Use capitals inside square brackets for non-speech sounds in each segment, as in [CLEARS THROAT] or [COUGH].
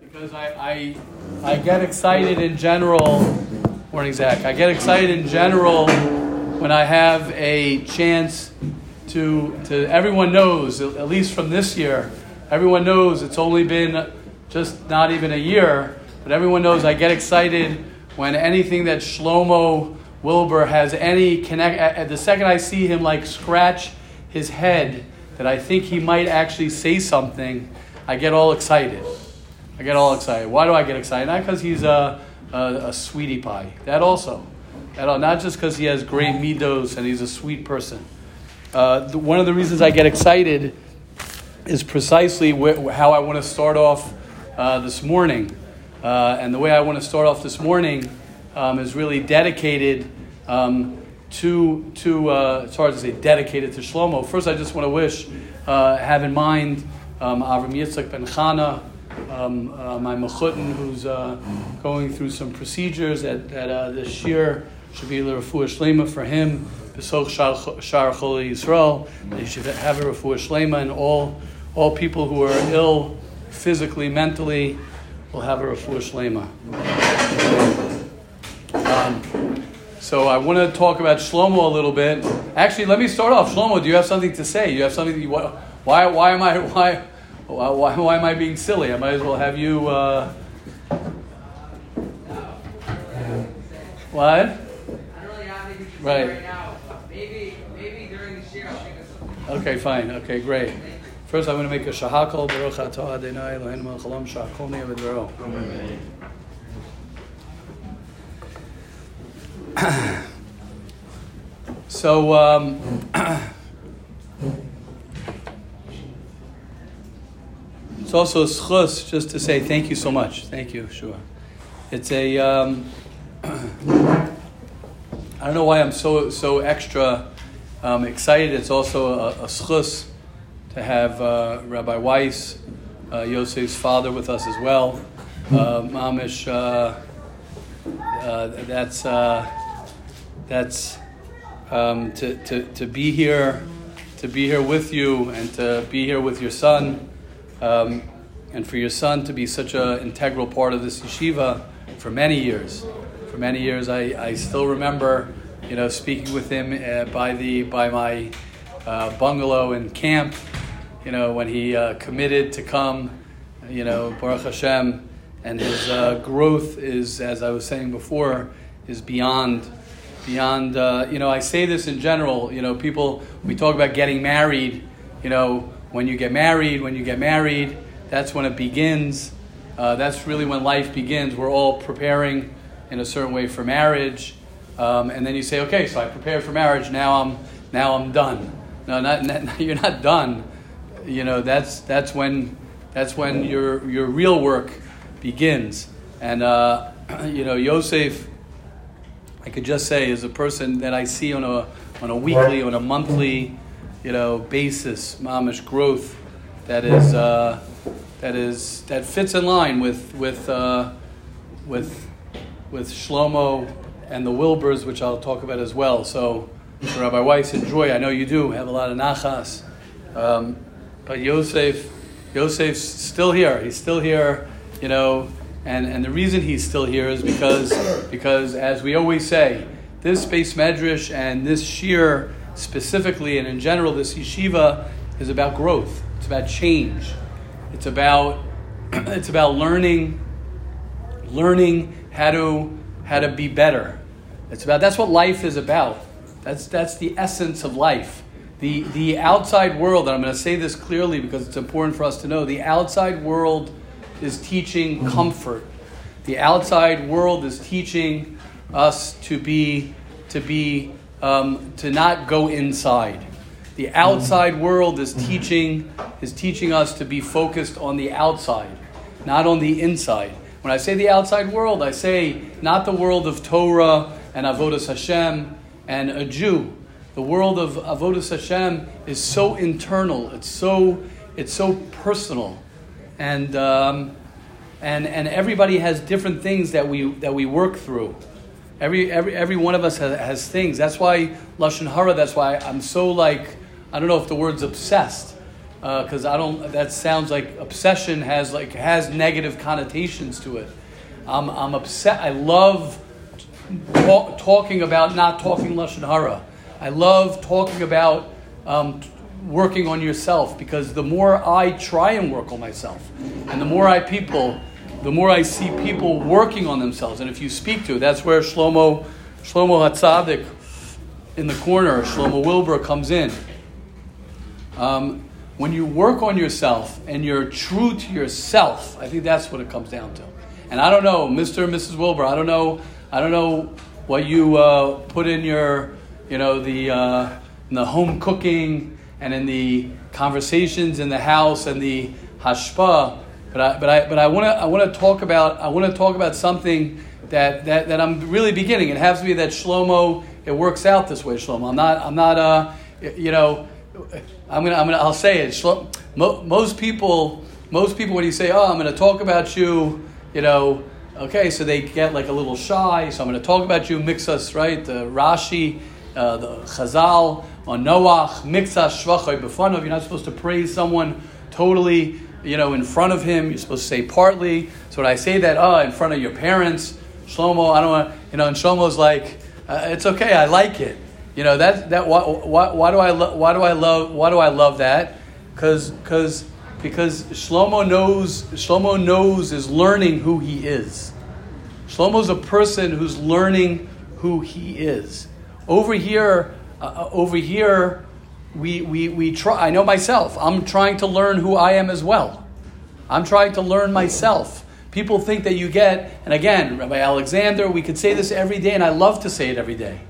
because I, I, I get excited in general. Morning, Zach. I get excited in general when I have a chance to, to everyone knows, at least from this year, everyone knows it's only been just not even a year, but everyone knows I get excited when anything that Shlomo Wilbur has any connect. The second I see him like scratch his head, that I think he might actually say something, I get all excited. I get all excited. Why do I get excited? Not because he's a, a, a, sweetie pie. That also. That all, not just because he has great midos and he's a sweet person. Uh, the, one of the reasons I get excited is precisely wh- how I want to start off uh, this morning. Uh, and the way I want to start off this morning um, is really dedicated um, to, to uh, it's hard to say dedicated to Shlomo. First, I just want to wish, uh, have in mind um, Avram Yitzchak ben Chana, um, uh, my mechutin, who's uh, going through some procedures at, at uh, this year, should be a refuah shlema for him. Besoch Shar Choli Yisrael. They should have a refuah shlema, and all all people who are ill physically, mentally, will have a refuah shlema. Um, so I want to talk about Shlomo a little bit. Actually, let me start off. Shlomo, do you have something to say? You have something? You, why? Why am I? Why? Why, why, am I being silly? I might as well have you. Uh... What? right. Maybe, maybe during the year I'll think of something. Okay, fine. Okay, great. First, I'm going to make a shehakol baruch atah Adonai Eloheinu melech haolam shakol ni'avidro. So. Um, [CLEARS THROAT] It's also a zchus just to say thank you so much. Thank you, sure. It's a. Um, [CLEARS THROAT] I don't know why I'm so so extra um, excited. It's also a, a zchus to have uh, Rabbi Weiss, uh, Yosef's father, with us as well. Uh, Mamish, uh, uh, that's uh, that's um, to, to, to be here, to be here with you, and to be here with your son. Um, and for your son to be such an integral part of this yeshiva for many years. For many years, I, I still remember, you know, speaking with him uh, by the by my uh, bungalow in camp. You know, when he uh, committed to come, you know, Baruch Hashem, and his uh, growth is, as I was saying before, is beyond beyond. Uh, you know, I say this in general. You know, people we talk about getting married. You know when you get married, when you get married, that's when it begins. Uh, that's really when life begins. We're all preparing in a certain way for marriage, um, and then you say, "Okay, so I prepared for marriage. Now I'm now I'm done." No, not, not [LAUGHS] you're not done. You know that's that's when that's when your your real work begins. And uh, [CLEARS THROAT] you know, Yosef, I could just say, is a person that I see on a on a weekly, on a monthly you know, basis, mamish growth that is uh, that is that fits in line with with uh, with with Shlomo and the Wilburs, which I'll talk about as well. So, Rabbi Weiss, enjoy. I know you do have a lot of nachas, um, but Yosef, Yosef's still here. He's still here, you know. And, and the reason he's still here is because, because as we always say, this beis medrash and this shiur specifically and in general, this yeshiva is about growth. It's about change. It's about [CLEARS THROAT] it's about learning, learning how to how to be better. It's about that's what life is about. That's that's the essence of life. The the outside world, and I'm going to say this clearly because it's important for us to know, the outside world is teaching mm-hmm. comfort. The outside world is teaching us to be to be um, to not go inside. The outside world is teaching is teaching us to be focused on the outside, not on the inside. When I say the outside world, I say not the world of Torah and Avodas Hashem and a Jew. The world of Avodas Hashem is so internal. It's so it's so personal, and um, and and everybody has different things that we that we work through. Every, every, every one of us has, has things. That's why Lashon Hara, that's why I'm so like, I don't know if the word's obsessed, because uh, I don't. That sounds like obsession has like has negative connotations to it. I'm, I'm upset. I love talk, talking about not talking lashon hara. I love talking about um, working on yourself because the more I try and work on myself, and the more I people, the more I see people working on themselves. And if you speak to, that's where Shlomo Shlomo Hatzadik in the corner, Shlomo Wilbur comes in. Um, when you work on yourself and you're true to yourself, I think that's what it comes down to. And I don't know, Mr. and Mrs. Wilbur, I don't know, I don't know what you uh, put in your, you know, the uh, in the home cooking and in the conversations in the house and the hashpa. But I, but I, but I want to, I want to talk about, I want to talk about something that, that, that I'm really beginning. It has to be that Shlomo, it works out this way, Shlomo. I'm not, I'm not, uh, you know, I'm gonna, I'm gonna, I'll say it. Most people, most people, when you say, "Oh, I'm gonna talk about you," you know, okay, so they get like a little shy. So I'm gonna talk about you. Mix us, right? The Rashi, uh, the Chazal on Noach, miktzas shivcho b'fanav. You're not supposed to praise someone totally, you know, in front of him. You're supposed to say partly. So when I say that, oh, in front of your parents, Shlomo, I don't want, you know, and Shlomo's like, uh, it's okay, I like it. You know that that why, why, why do I lo- why do I love why do I love that? Because because because Shlomo knows Shlomo knows is learning who he is. Shlomo's a person who's learning who he is. Over here, uh, uh, over here, we, we, we try. I know myself. I'm trying to learn who I am as well. I'm trying to learn myself. People think that you get, and again, Rabbi Alexander, we could say this every day, and I love to say it every day.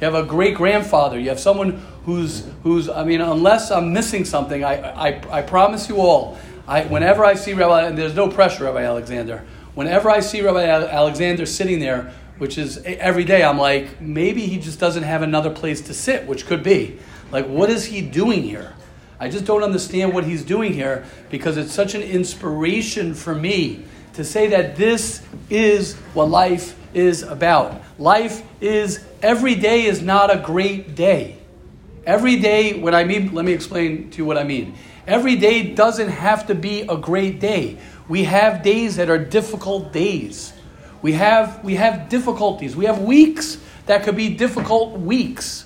You have a great grandfather. You have someone who's, who's I mean, unless I'm missing something, I, I, I promise you all, I, whenever I see Rabbi, and there's no pressure, Rabbi Alexander, whenever I see Rabbi Alexander sitting there, which is every day, I'm like, maybe he just doesn't have another place to sit, which could be. Like, what is he doing here? I just don't understand what he's doing here because it's such an inspiration for me to say that this is what life is about. Life is every day is not a great day. Every day, what I mean, let me explain to you what I mean. Every day doesn't have to be a great day. We have days that are difficult days. We have, we have difficulties. We have weeks that could be difficult weeks.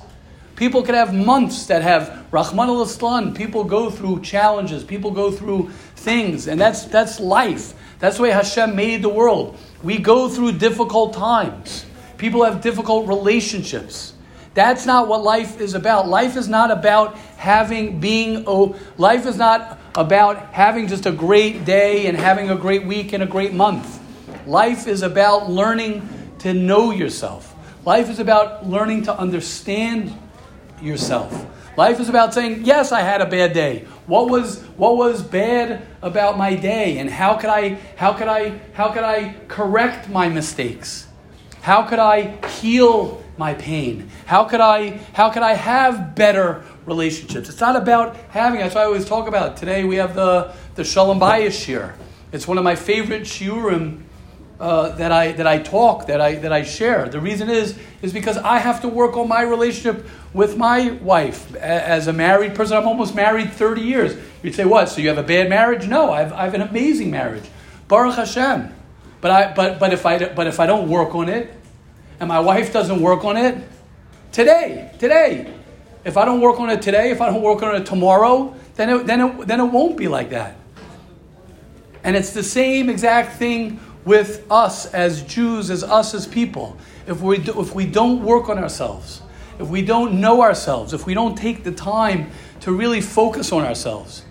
People could have months that have Rachmana litzlan. People go through challenges. People go through things. And that's, that's life. That's the way Hashem made the world. We go through difficult times. People have difficult relationships. That's not what life is about. Life is not about having being oh, life is not about having just a great day and having a great week and a great month. Life is about learning to know yourself. Life is about learning to understand yourself. Life is about saying, "Yes, I had a bad day. What was what was bad about my day and how could I how could I how could I correct my mistakes?" How could I heal my pain? How could I how could I have better relationships? It's not about having. That's why I always talk about. It. Today we have the the Shalom Bayis shiur. It's one of my favorite shiurim uh, that I that I talk that I that I share. The reason is is because I have to work on my relationship with my wife as a married person. I'm almost married 30 years. You'd say what? So you have a bad marriage? No, I have, I have an amazing marriage. Baruch Hashem. But I but but if I but if I don't work on it, and my wife doesn't work on it, today, today, if I don't work on it today, if I don't work on it tomorrow, then it, then it, then it won't be like that. And it's the same exact thing with us as Jews, as us as people. If we, do, if we don't work on ourselves, if we don't know ourselves, if we don't take the time to really focus on ourselves,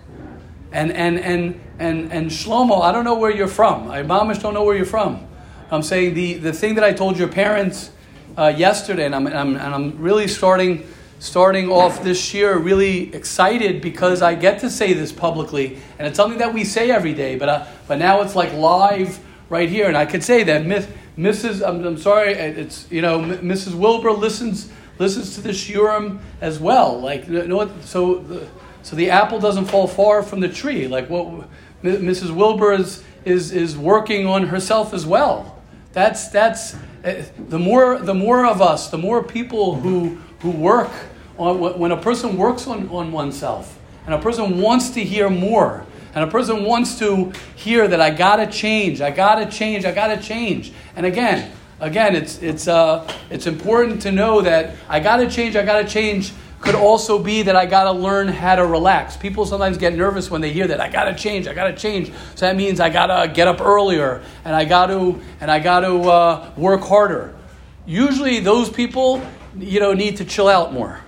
and, and, and, and, and Shlomo, I don't know where you're from. I mamish don't know where you're from. I'm saying the, the thing that I told your parents uh, yesterday, and I'm, and I'm, and I'm really starting, starting off this year really excited because I get to say this publicly, and it's something that we say every day, but, uh, but now it's like live right here, and I could say that Miss, Mrs. I'm, I'm sorry, it's, you know, Mrs. Wilbur listens, listens to the shiurim as well. Like, you know what, so the, so the apple doesn't fall far from the tree. Like what Mrs. Wilbur is, is, is working on herself as well. That's, that's uh, the, more, the more of us, the more people who, who work on, when a person works on, on oneself and a person wants to hear more. And a person wants to hear that I gotta change, I gotta change, I gotta change. And again, again, it's it's uh, it's important to know that I gotta change, I gotta change could also be that I got to learn how to relax. People sometimes get nervous when they hear that I got to change, I got to change. So that means I got to get up earlier and I got to and I got to uh, work harder. Usually those people, you know, need to chill out more.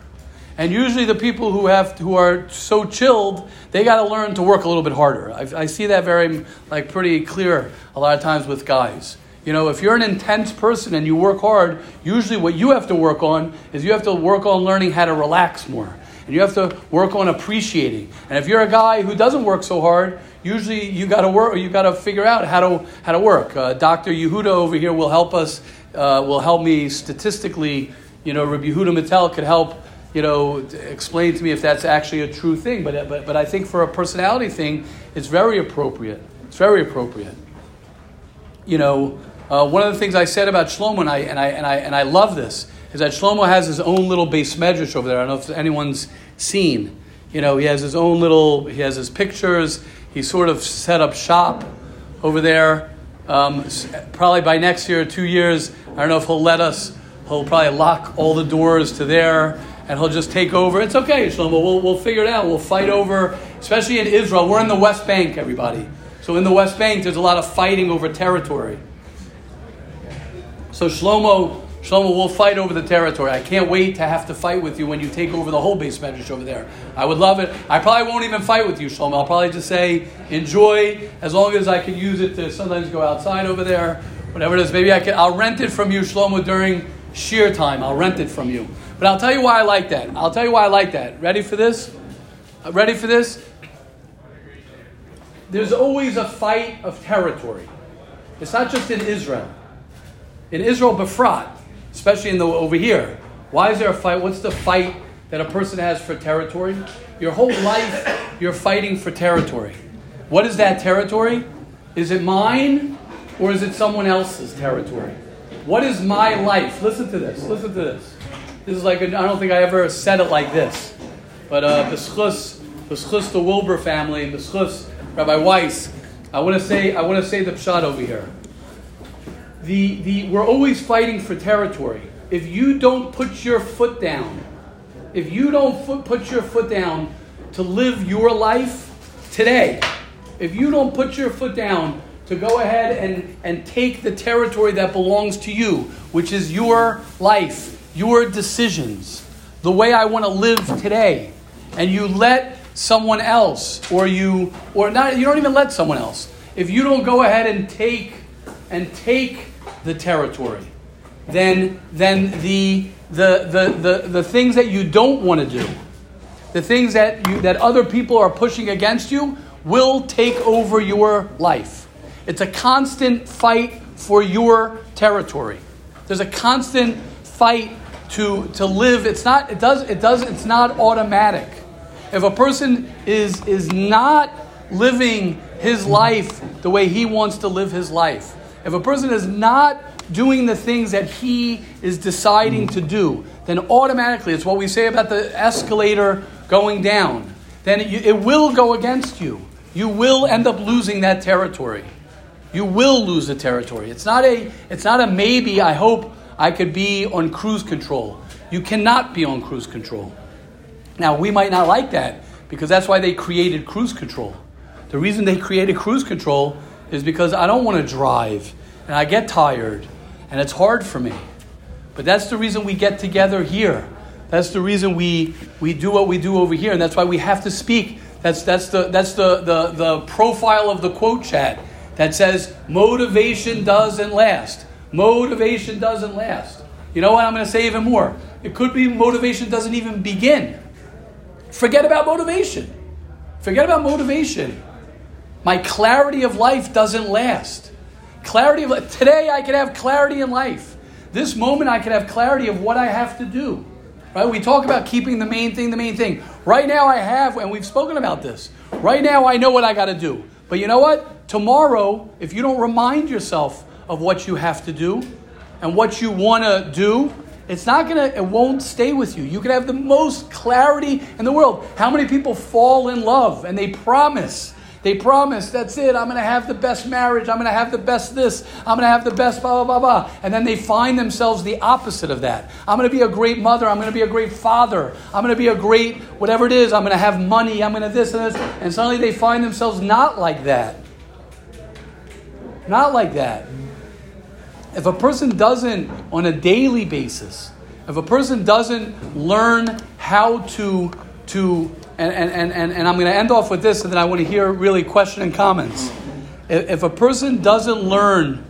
And usually the people who have who are so chilled, they got to learn to work a little bit harder. I, I see that very like pretty clear a lot of times with guys. You know, if you're an intense person and you work hard, usually what you have to work on is you have to work on learning how to relax more. And you have to work on appreciating. And if you're a guy who doesn't work so hard, usually you got to work. You got to figure out how to how to work. Uh, Dr. Yehuda over here will help us. Uh, will help me statistically. You know, Rabbi Yehuda Mattel could help. You know, explain to me if that's actually a true thing. But but but I think for a personality thing, it's very appropriate. It's very appropriate. You know. Uh, one of the things I said about Shlomo, and I, and, I, and, I, and I love this, is that Shlomo has his own little beis medrash over there. I don't know if anyone's seen. You know, he has his own little, he has his pictures. He sort of set up shop over there. Um, probably by next year two years, I don't know if he'll let us, he'll probably lock all the doors to there and he'll just take over. It's okay, Shlomo. We'll, we'll figure it out. We'll fight over, especially in Israel. We're in the West Bank, everybody. So in the West Bank, there's a lot of fighting over territory. So Shlomo, Shlomo we'll fight over the territory. I can't wait to have to fight with you when you take over the whole beis medrash over there. I would love it. I probably won't even fight with you, Shlomo. I'll probably just say enjoy as long as I can use it to sometimes go outside over there, whatever it is. Maybe I can. I'll rent it from you, Shlomo, during shiur time. I'll rent it from you. But I'll tell you why I like that. I'll tell you why I like that. Ready for this? Uh, ready for this? There's always a fight of territory. It's not just in Israel in Israel Befrat, especially in the over here. Why is there a fight? What's the fight that a person has for territory? Your whole life, you're fighting for territory. What is that territory? Is it mine or is it someone else's territory? What is my life? Listen to this. Listen to this. This is like I don't think I ever said it like this, but uh, the zchus, the Wilbur family, the zchus, Rabbi Weiss. I want to say I want to say the pshat over here the, the, we're always fighting for territory. If you don't put your foot down, if you don't foot, put your foot down to live your life today, if you don't put your foot down to go ahead and, and take the territory that belongs to you, which is your life, your decisions, the way I want to live today, and you let someone else, or you, or not, you don't even let someone else, if you don't go ahead and take, and take the territory, then, then the, the, the, the, the things that you don't want to do, the things that, you, that other people are pushing against you, will take over your life. It's a constant fight for your territory. There's a constant fight to, to live. It's not, it does, it does, it's not automatic. If a person is, is not living his life the way he wants to live his life, if a person is not doing the things that he is deciding to do, then automatically, it's what we say about the escalator going down, then it, it will go against you. You will end up losing that territory. You will lose the territory. It's not a, it's not a maybe, I hope I could be on cruise control. You cannot be on cruise control. Now, we might not like that because that's why they created cruise control. The reason they created cruise control is because I don't want to drive and I get tired and it's hard for me. But that's the reason we get together here. That's the reason we, we do what we do over here, and that's why we have to speak. That's, that's, the, that's the, the, the profile of the quote chat that says motivation doesn't last. Motivation doesn't last. You know what? I'm going to say even more. It could be motivation doesn't even begin. Forget about motivation. Forget about motivation. My clarity of life doesn't last. Clarity of life. Today I can have clarity in life. This moment I can have clarity of what I have to do. Right? We talk about keeping the main thing the main thing. Right now I have, and we've spoken about this. Right now I know what I got to do. But you know what? Tomorrow, if you don't remind yourself of what you have to do and what you want to do, it's not gonna, it won't stay with you. You can have the most clarity in the world. How many people fall in love and they promise? They promise, that's it, I'm gonna have the best marriage, I'm gonna have the best this, I'm gonna have the best blah, blah, blah, blah. And then they find themselves the opposite of that. I'm gonna be a great mother, I'm gonna be a great father, I'm gonna be a great whatever it is, I'm gonna have money, I'm gonna this and this. And suddenly they find themselves not like that. Not like that. If a person doesn't, on a daily basis, if a person doesn't learn how to, to and, and, and, and I'm going to end off with this, and then I want to hear really question and comments. If a person doesn't learn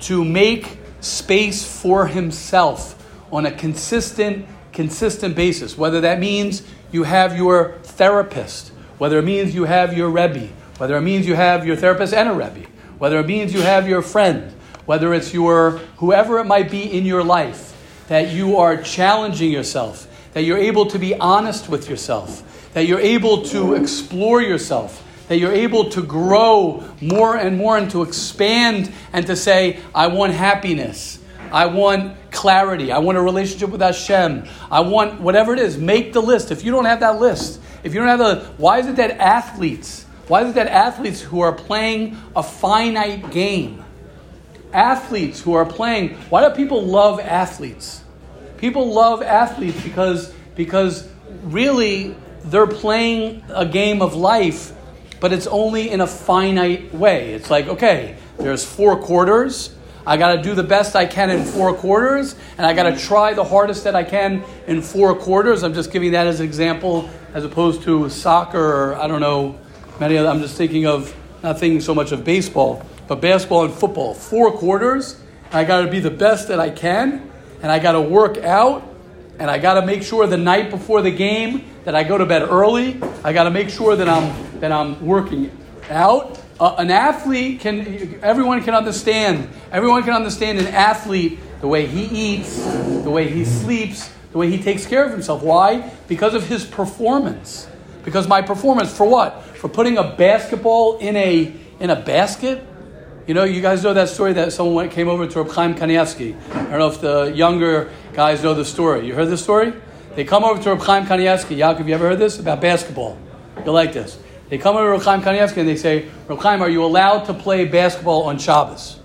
to make space for himself on a consistent, consistent basis, whether that means you have your therapist, whether it means you have your Rebbe, whether it means you have your therapist and a Rebbe, whether it means you have your friend, whether it's your whoever it might be in your life, that you are challenging yourself, that you're able to be honest with yourself, that you're able to explore yourself, that you're able to grow more and more and to expand and to say, I want happiness. I want clarity. I want a relationship with Hashem. I want whatever it is. Make the list. If you don't have that list, if you don't have the, why is it that athletes, why is it that athletes who are playing a finite game, athletes who are playing, why do people love athletes? People love athletes because, because really they're playing a game of life, but it's only in a finite way. It's like, okay, there's four quarters. I got to do the best I can in four quarters, and I got to try the hardest that I can in four quarters. I'm just giving that as an example, as opposed to soccer or I don't know, many of I'm just thinking of, not thinking so much of baseball, but basketball and football. Four quarters, I got to be the best that I can, and I got to work out, and I got to make sure the night before the game that I go to bed early. I got to make sure that I'm that I'm working out. Uh, an athlete can everyone can understand. Everyone can understand an athlete the way he eats, the way he sleeps, the way he takes care of himself. Why? Because of his performance. Because my performance for what? For putting a basketball in a in a basket. You know, you guys know that story that someone came over to Reb Chaim Kanievsky. I don't know if the younger guys know the story. You heard the story? They come over to Reb Chaim Kanievsky. Yaakov, you ever heard this? About basketball. You'll like this. They come over to Reb Chaim Kanievsky and they say, Reb Chaim, are you allowed to play basketball on Shabbos?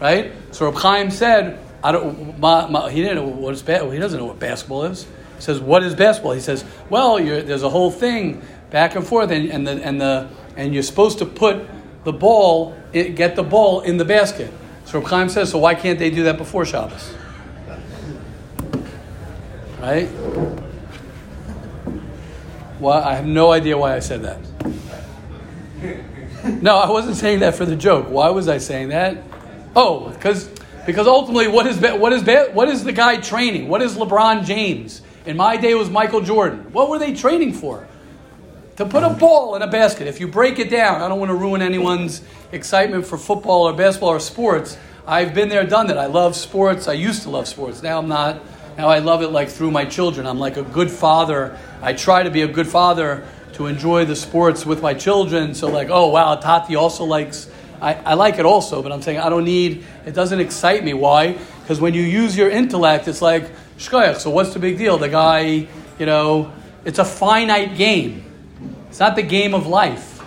Right? So Reb Chaim said, I don't, my, my, he didn't know what is ba- he doesn't know what basketball is. He says, what is basketball? He says, well, there's a whole thing back and forth, and, and, the, and, the, and you're supposed to put the ball, get the ball in the basket. So Reb Chaim says, so why can't they do that before Shabbos? Right? Well, I have no idea why I said that. No, I wasn't saying that for the joke. Why was I saying that? Oh, because because ultimately, what is what is what is the guy training? What is LeBron James? In my day, it was Michael Jordan. What were they training for? To put a ball in a basket. If you break it down, I don't want to ruin anyone's excitement for football or basketball or sports. I've been there, done that. I love sports. I used to love sports. Now I'm not. Now I love it like through my children. I'm like a good father. I try to be a good father to enjoy the sports with my children. So like, oh wow, Tati also likes. I, I like it also, but I'm saying I don't need. It doesn't excite me. Why? Because when you use your intellect, it's like shkoyach. So what's the big deal? The guy, you know, it's a finite game. It's not the game of life.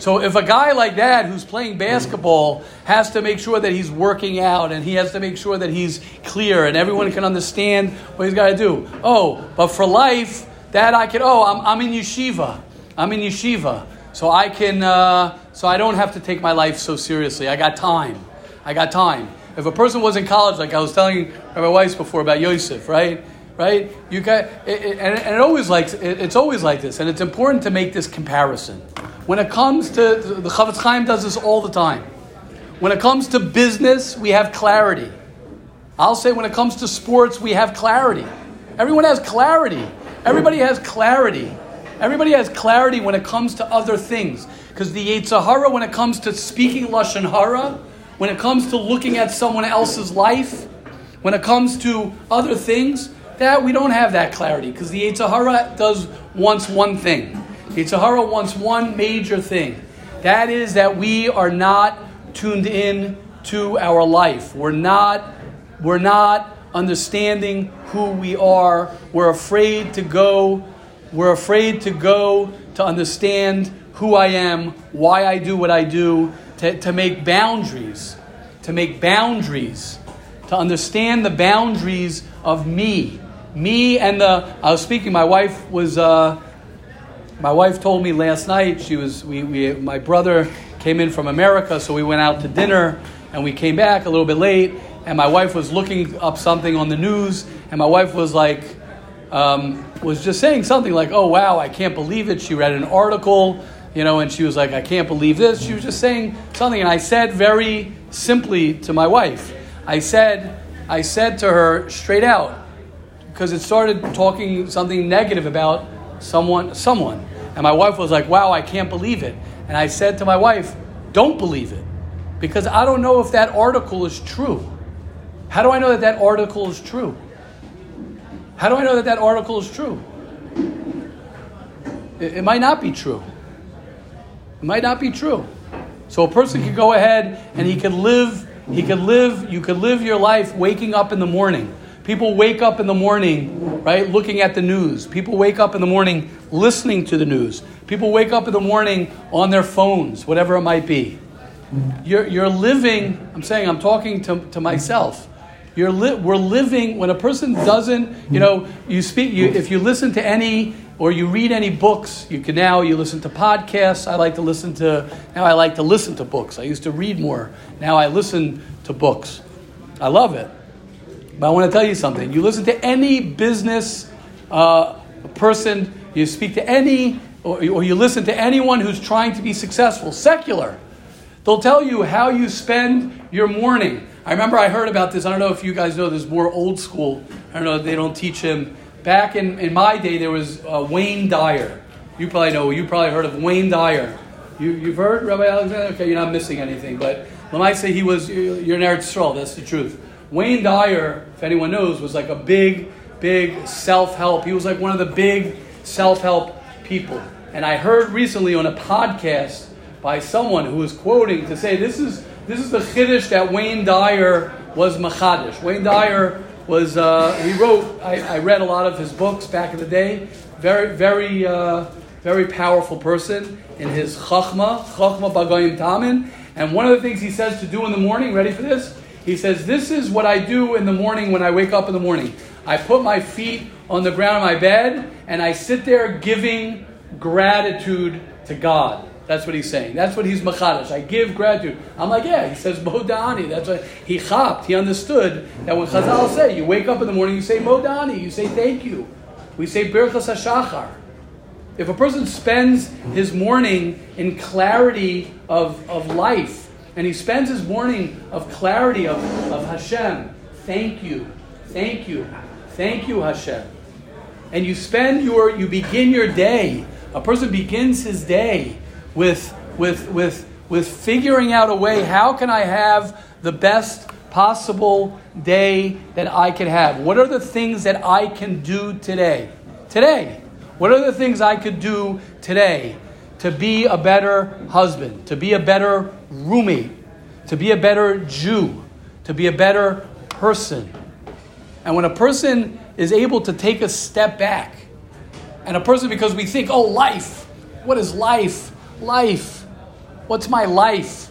So if a guy like that who's playing basketball has to make sure that he's working out and he has to make sure that he's clear and everyone can understand what he's got to do. Oh, but for life, that I can, oh, I'm, I'm in yeshiva. I'm in yeshiva. So I can, uh, so I don't have to take my life so seriously. I got time. I got time. If a person was in college, like I was telling my wife before about Yosef, right? Right? You got, it, it, and, it always like, it, it's always like this, and it's important to make this comparison. When it comes to, the Chofetz Chaim does this all the time. When it comes to business, we have clarity. I'll say when it comes to sports, we have clarity. Everyone has clarity. Everybody has clarity. Everybody has clarity when it comes to other things. Because the Yetzer Hara, when it comes to speaking Lashon Hara, when it comes to looking at someone else's life, when it comes to other things, that we don't have that clarity. Because the Yetzer Hara does wants one thing. Yetzer Hara wants one major thing. That is that we are not tuned in to our life. We're not, we're not understanding who we are. We're afraid to go. We're afraid to go to understand who I am, why I do what I do, to, to make boundaries, to make boundaries, to understand the boundaries of me. Me and the, I was speaking, my wife was, uh, my wife told me last night, she was, we, we, my brother came in from America, so we went out to dinner and we came back a little bit late and my wife was looking up something on the news, and my wife was like, um, was just saying something like, "Oh wow, I can't believe it." She read an article, you know, and she was like, "I can't believe this." She was just saying something, and I said very simply to my wife, I said, I said to her straight out, because it started talking something negative about someone, someone, and my wife was like, "Wow, I can't believe it," and I said to my wife, "Don't believe it." Because I don't know if that article is true. How do I know that that article is true? How do I know that that article is true? It, it might not be true. It might not be true. So a person could go ahead and he could live, he could live, you could live your life waking up in the morning. People wake up in the morning, right, looking at the news. People wake up in the morning listening to the news. People wake up in the morning on their phones, whatever it might be. You're, you're living, I'm saying, I'm talking to, to myself. You're li- we're living when a person doesn't, you know, you speak. You, if you listen to any or you read any books, you can now you listen to podcasts. I like to listen to now. I like to listen to books. I used to read more. Now I listen to books. I love it. But I want to tell you something. You listen to any business uh, person. You speak to any or, or you listen to anyone who's trying to be successful, secular. They'll tell you how you spend your morning. I remember I heard about this. I don't know if you guys know this more old school. I don't know, they don't teach him. Back in, in my day, there was uh, Wayne Dyer. You probably know, you probably heard of Wayne Dyer. You, you've heard, Rabbi Alexander? Okay, you're not missing anything. But when I say he was, you're an Eretz Yisrael, that's the truth. Wayne Dyer, if anyone knows, was like a big, big self help. He was like one of the big self help people. And I heard recently on a podcast by someone who was quoting to say this is this is the chiddush that Wayne Dyer was machadish. Wayne Dyer was uh, he wrote. I, I, read a lot of his books back in the day. Very very uh, very powerful person in his chachma chachma bagayim tamin. And one of the things he says to do in the morning. Ready for this? He says, "This is what I do in the morning when I wake up in the morning. I put my feet on the ground of my bed and I sit there giving gratitude to God." That's what he's saying. That's what he's machadash. I give gratitude. I'm like, yeah, he says modani. That's what he chapped. He understood that when Chazal say, you wake up in the morning, you say modani, you say thank you. We say birchas hashachar. If a person spends his morning in clarity of, of life, and he spends his morning of clarity of, of Hashem, thank you, thank you, thank you, Hashem. And you spend your, you begin your day, a person begins his day with, with, with, with figuring out a way how can I have the best possible day that I can have? What are the things that I can do today? Today. What are the things I could do today to be a better husband, to be a better roommate, to be a better Jew, to be a better person? And when a person is able to take a step back, and a person, because we think, oh, life, what is life? Life. What's my life?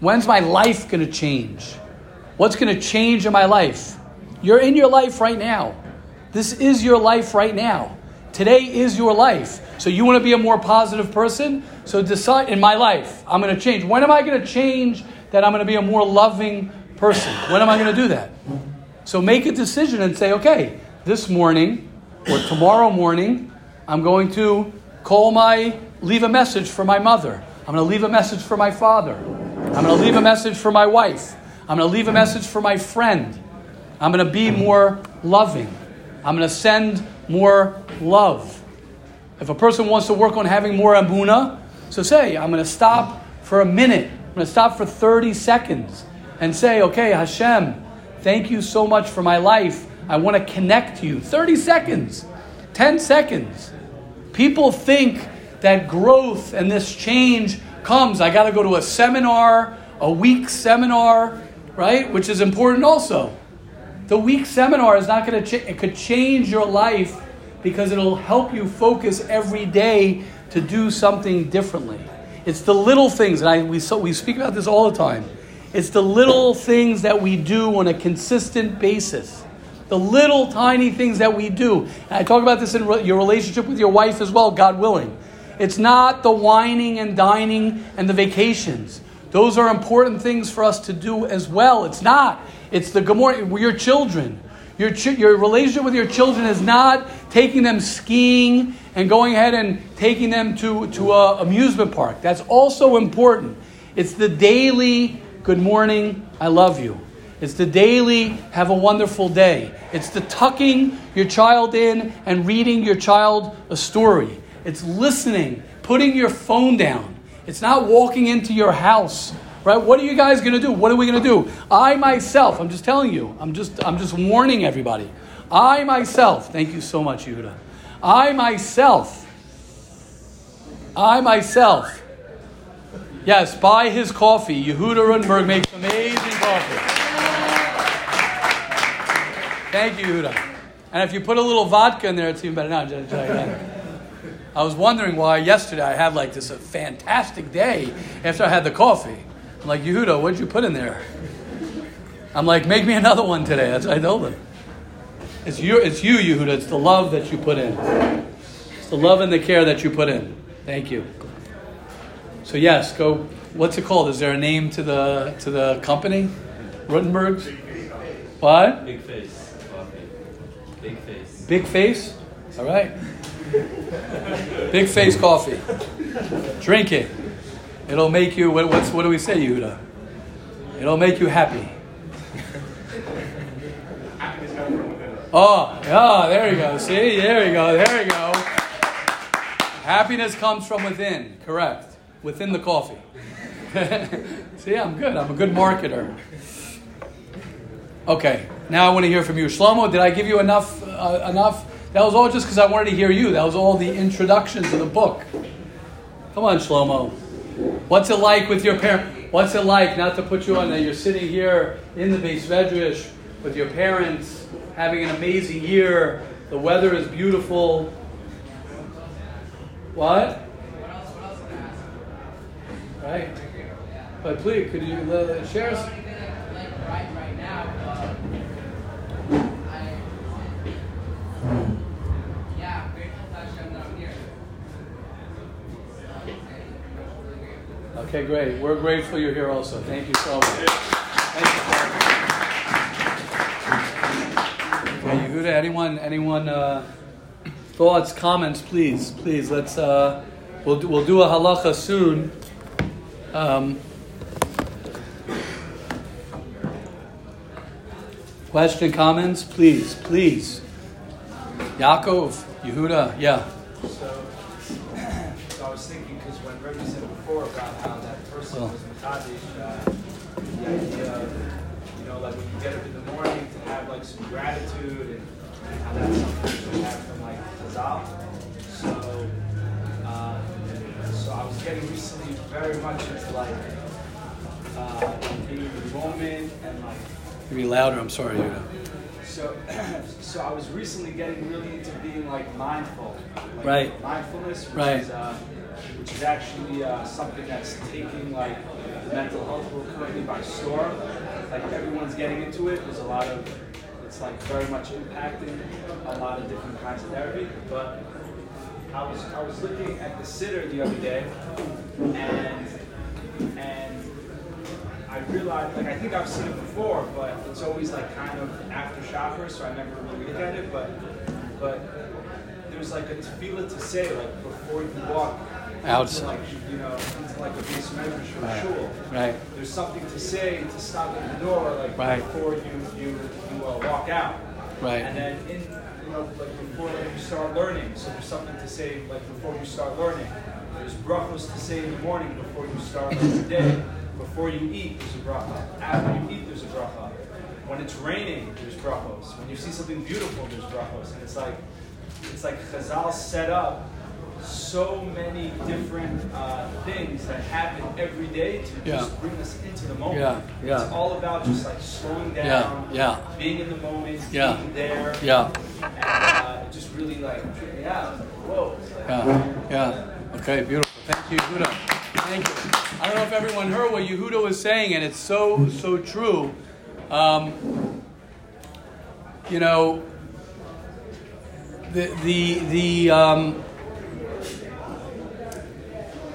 When's my life going to change? What's going to change in my life? You're in your life right now. This is your life right now. Today is your life. So you want to be a more positive person? So decide in my life, I'm going to change. When am I going to change that I'm going to be a more loving person? When am I going to do that? So make a decision and say, okay, this morning or tomorrow morning, I'm going to call my leave a message for my mother. I'm going to leave a message for my father. I'm going to leave a message for my wife. I'm going to leave a message for my friend. I'm going to be more loving. I'm going to send more love. If a person wants to work on having more emunah, so say, I'm going to stop for a minute. I'm going to stop for 30 seconds and say, okay, Hashem, thank you so much for my life. I want to connect to you. 30 seconds, 10 seconds. People think that growth and this change comes. I got to go to a seminar, a week seminar, right? Which is important also. The week seminar is not going to, ch- it could change your life because it'll help you focus every day to do something differently. It's the little things, and I, we, so, we speak about this all the time. It's the little things that we do on a consistent basis. The little tiny things that we do. And I talk about this in re- your relationship with your wife as well, God willing. It's not the wining and dining and the vacations. Those are important things for us to do as well. It's not. It's the good morning, We're your children. Your, your relationship with your children is not taking them skiing and going ahead and taking them to, to an amusement park. That's also important. It's the daily good morning, I love you. It's the daily have a wonderful day. It's the tucking your child in and reading your child a story. It's listening, putting your phone down. It's not walking into your house. Right? What are you guys going to do? What are we going to do? I myself, I'm just telling you. I'm just I'm just warning everybody. I myself, thank you so much, Yehuda. I myself I myself Yes, buy his coffee. Yehuda Rundberg makes amazing coffee. Thank you, Yehuda. And if you put a little vodka in there, it's even better. Now, I was wondering why yesterday I had like this fantastic day after I had the coffee. I'm like, Yehuda, what'd you put in there? I'm like, make me another one today. That's what I told him. It's you, it's you, Yehuda. It's the love that you put in. It's the love and the care that you put in. Thank you. So yes, go. What's it called? Is there a name to the to the company? Rutenberg's. What? Big face. Coffee. Big face. Big face. All right. Big face coffee. Drink it. It'll make you. What, what's what do we say, Yehuda? It'll make you happy. Oh, yeah, there you go. See, there you go, there you go. Happiness comes from within, correct. Within the coffee. [LAUGHS] See, I'm good. I'm a good marketer. Okay, now I want to hear from you. Shlomo, did I give you enough? Uh, enough? That was all just because I wanted to hear you. That was all the introduction to the book. Come on, Shlomo. What's it like with your parents? What's it like, not to put you on that, you're sitting here in the beis Medrash with your parents, having an amazing year. The weather is beautiful. What? Right. But please, could you uh, share us? Okay, great. We're grateful you're here also. Thank you so much. Thank you. Yehuda, anyone, anyone, uh, thoughts, comments, please, please, let's, uh, we'll, do- we'll do a halacha soon. Um, question, comments, please, please. Yaakov, Yehuda, yeah. So, so I was thinking, because when Rebbe said before about how that Makadish, uh, the idea of, you know, like when you get up in the morning to have like some gratitude and, and how that's something we have from like Chazal. So, uh, so I was getting recently very much into like, uh, being in the moment and like Maybe louder, I'm sorry, Yehuda. so, [CLEARS THROAT] so I was recently getting really into being like mindful, like Right. Mindfulness, Right. is uh, which is actually uh, something that's taking like mental health world currently by storm. Like everyone's getting into it. There's a lot of it's like very much impacting a lot of different kinds of therapy. But I was I was looking at the siddur the other day, and and I realized, like, I think I've seen it before, but it's always like kind of after shoppers, so I never really look at it. But, but there's like a tefillah to say, like, before you walk Out. into, like, you know, into like a beis medrash for Right. shul. Right. There's something to say to stop at the door, like, Right. before you you you uh, walk out. Right. And then in, you know, like before like, you start learning, so there's something to say, like, before you start learning. There's brachos to say in the morning before you start the day. Before you eat, there's a bracha. After you eat, there's a bracha. When it's raining, there's brachos. When you see something beautiful, there's brachos. And it's like, it's like Chazal set up so many different uh, things that happen every day to Yeah. just bring us into the moment. Yeah, yeah. It's all about just like slowing down, Yeah, yeah. being in the moment, Yeah. being there, Yeah, and uh, it just really like tripped me out. It's like, Whoa. Like, yeah, yeah. Okay, beautiful. Thank you, Yehuda. Thank you. I don't know if everyone heard what Yehuda was saying, and it's so, so true. Um, you know, the, the, the, um,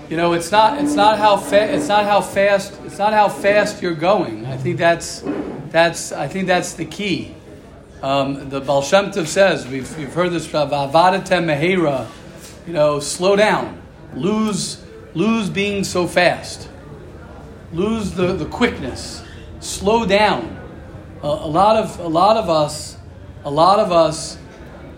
you know, it's not, it's not how fa- it's not how fast, it's not how fast you're going. I think that's, that's, I think that's the key. Um, the Baal Shem Tov says, we've, we've heard this, from "Va'avadetem mehera," you know, slow down, lose, lose being so fast, lose the, the quickness, slow down. A, a lot of, a lot of us, a lot of us,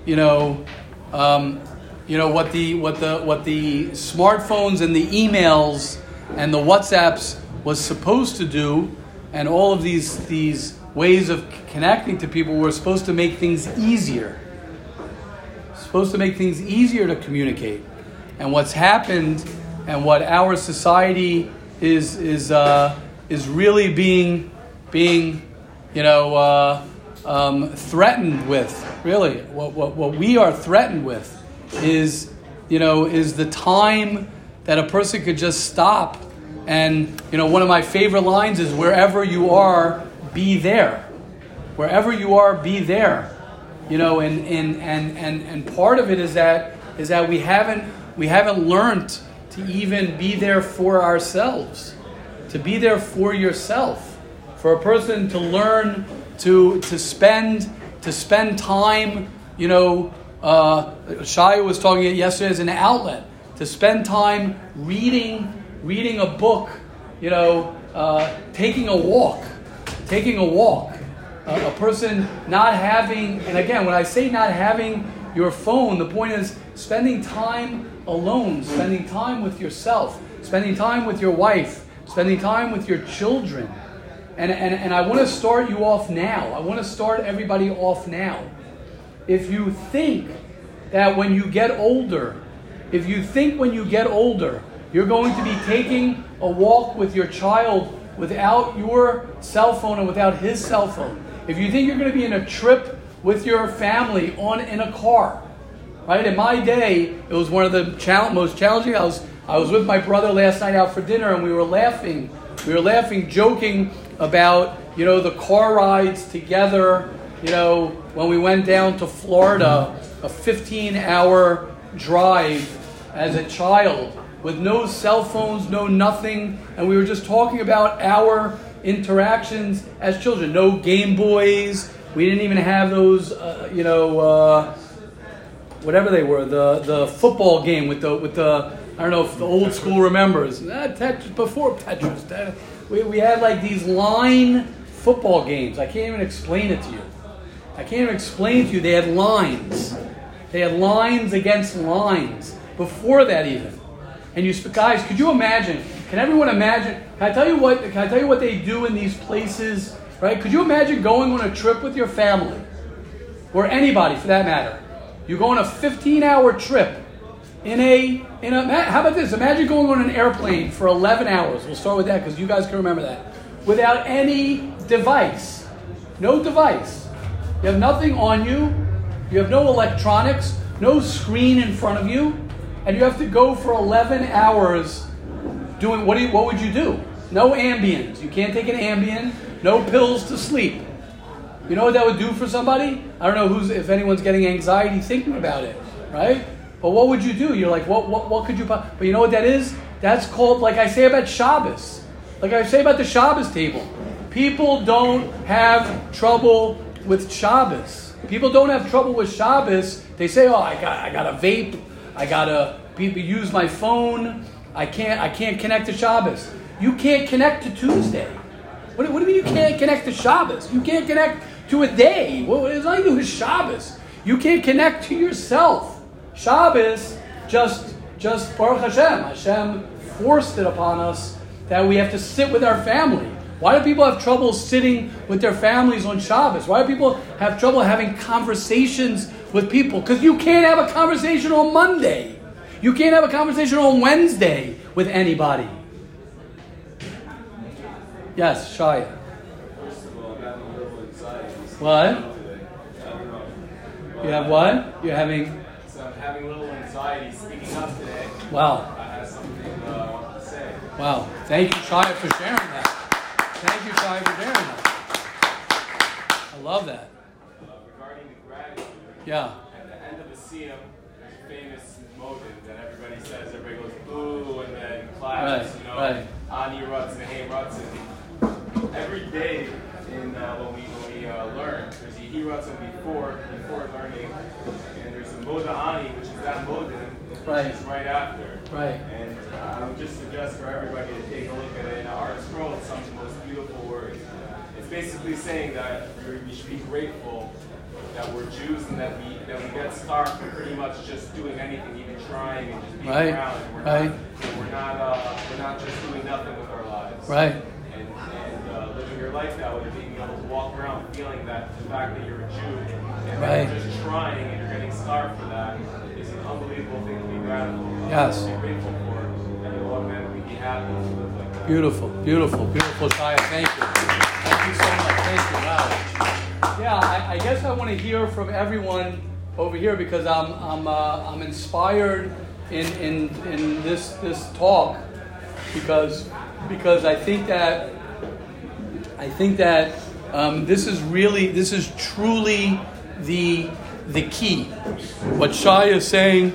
you know, um, you know what the what the what the smartphones and the emails and the WhatsApps was supposed to do, and all of these these ways of connecting to people were supposed to make things easier. Supposed to make things easier to communicate, and what's happened, and what our society is is uh, is really being being you know uh, um, threatened with. Really, what, what what we are threatened with is you know is the time that a person could just stop and you know one of my favorite lines is wherever you are be there. Wherever you are be there. You know and and and and, and part of it is that is that we haven't we haven't learned to even be there for ourselves to be there for yourself. For a person to learn to to spend to spend time you know uh, Shia was talking yesterday as an outlet to spend time reading reading a book you know uh, taking a walk taking a walk. Uh, a person not having and again when i say not having your phone the point is spending time alone spending time with yourself spending time with your wife spending time with your children. And, and, and i want to start you off now. I want to start everybody off now if you think that when you get older, if you think when you get older, you're going to be taking a walk with your child without your cell phone and without his cell phone, if you think you're going to be in a trip with your family on in a car, right? In my day, it was one of the chal- most challenging. I was I was with my brother last night out for dinner, and we were laughing. We were laughing, joking about you know the car rides together. You know when we went down to Florida, a 15-hour drive as a child with no cell phones, no nothing, and we were just talking about our interactions as children. No Game Boys. We didn't even have those, uh, you know. Uh, whatever they were, the the football game with the with the I don't know if the old school remembers. Ah, Tetris, before Tetris, that- we, we had like these line football games. I can't even explain it to you. I can't even explain to you. They had lines. They had lines against lines before that even. And you guys, could you imagine? Can everyone imagine? Can I tell you what? Can I tell you what they do in these places? Right? Could you imagine going on a trip with your family? or anybody for that matter. You go on a 15 hour trip in a, in a, how about this? Imagine going on an airplane for 11 hours. We'll start with that because you guys can remember that. Without any device. No device. You have nothing on you. You have no electronics, no screen in front of you, and you have to go for 11 hours doing what, do you, what would you do? No Ambiens. You can't take an Ambien, no pills to sleep. You know what that would do for somebody? I don't know who's if anyone's getting anxiety thinking about it, right? But what would you do? You're like, what what what could you But you know what that is? That's called like I say about Shabbos. Like I say about the Shabbos table. People don't have trouble with Shabbos. People don't have trouble with Shabbos. They say, "Oh, I got I got a vape. I got to use my phone. I can't I can't connect to Shabbos. You can't connect to Tuesday. What, what do you mean you can't connect to Shabbos? You can't connect to a day. What, is to do with Shabbos? You can't connect to yourself. Shabbos just just Baruch Hashem. Hashem forced it upon us that we have to sit with our family. Why do people have trouble sitting with their families on Shabbos? Why do people have trouble having conversations with people? Because you can't have a conversation on Monday. You can't have a conversation on Wednesday with anybody. Yes, Shia. First of all, I'm having a little anxiety. What? I don't know. You have what? You're having. So I'm having a little anxiety speaking up today. Wow. I have something uh, I want to say. Wow. Thank you, Shia, for sharing that. Thank you, Shia, for sharing that. I love that. Uh, regarding the gratitude, Yeah. at the end of the Siyum, there's a famous motive that everybody says. Everybody goes boo and then claps. Right, you know, right. Ani Rutz and Hey Rutz. Every day in uh, when we when we uh, learn, there's a Yehi Ratzon before before learning, and there's a Moda Ani, which is that modim, Right. right after. Right. And uh, I would just suggest for everybody to take a look at it. In ArtScroll, it's some of the most beautiful words. It's basically saying that we should be grateful that we're Jews and that we that we get starved from pretty much just doing anything, even trying and just being Right, around. And we're right. not we're not uh, we're not just doing nothing with our lives. Right. And, and uh, living your life that way, being able to walk around feeling that the fact that you're a Jew and Right. you're just trying and you're getting starved for that unbelievable thing to be grateful. Yes. be grateful for, and you'll automatically be happy to live like that. Beautiful, beautiful, beautiful, Shia. Thank you. Thank you so much. Thank you. Wow. Yeah, I, I guess I want to hear from everyone over here because I'm I'm uh, I'm inspired in in in this this talk because because I think that I think that um, this is really this is truly the the key. What Shai is saying,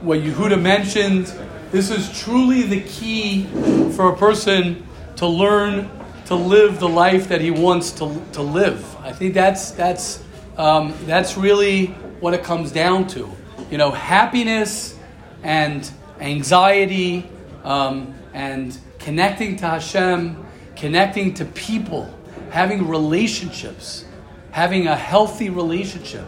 what Yehuda mentioned, this is truly the key for a person to learn to live the life that he wants to, to live. I think that's that's um, that's really what it comes down to. You know, happiness and anxiety um, and connecting to Hashem, connecting to people, having relationships, having a healthy relationship,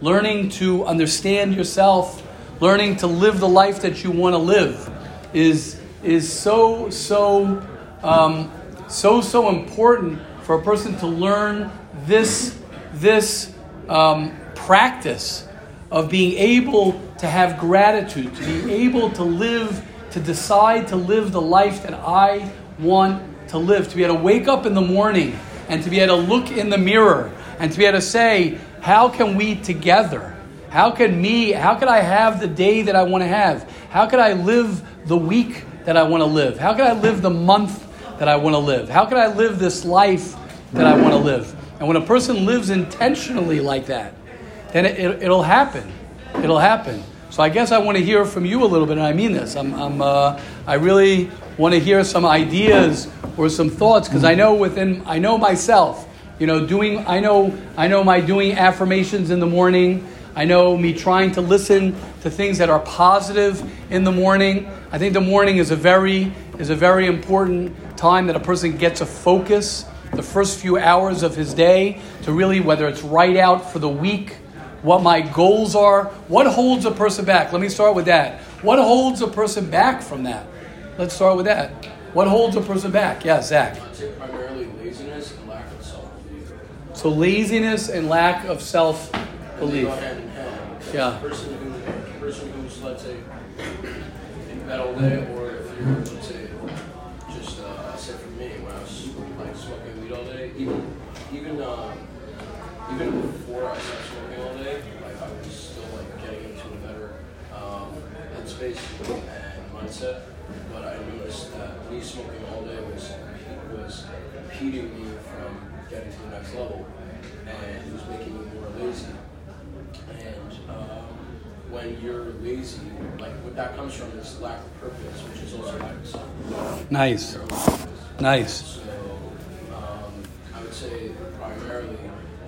learning to understand yourself, learning to live the life that you want to live is, is so, so, um, so, so important for a person to learn this, this um, practice of being able to have gratitude, to be able to live, to decide to live the life that I want to live, to be able to wake up in the morning and to be able to look in the mirror and to be able to say, how can we together? How can me, how can I have the day that I want to have? How can I live the week that I want to live? How can I live the month that I want to live? How can I live this life that I want to live? And when a person lives intentionally like that, then it, it, it'll happen. It'll happen. So I guess I want to hear from you a little bit, and I mean this. I'm, I'm uh, I really want to hear some ideas or some thoughts because I know within, I know myself. You know, doing, I know, I know my doing affirmations in the morning. I know me trying to listen to things that are positive in the morning. I think the morning is a very, is a very important time that a person gets a focus the first few hours of his day to really, whether it's write out for the week, what my goals are, what holds a person back. Let me start with that. What holds a person back from that? Let's start with that. What holds a person back? Yeah, Zach. I'd say primarily laziness and lack of self-belief. So laziness and lack of self belief. Yeah. Person who, person who's, let's say, in bed all day, or if you're, let's say, just, uh, say for me, when I was like smoking weed all day, even, even, um, even before I started smoking all day, like I was still like getting into a better um, headspace and mindset. But I noticed that me smoking all day was was impeding me from getting to the next level, and it was making me more lazy. And um, when you're lazy, like what that comes from is lack of purpose, which is also lack of self. Nice. Nice. So um, I would say primarily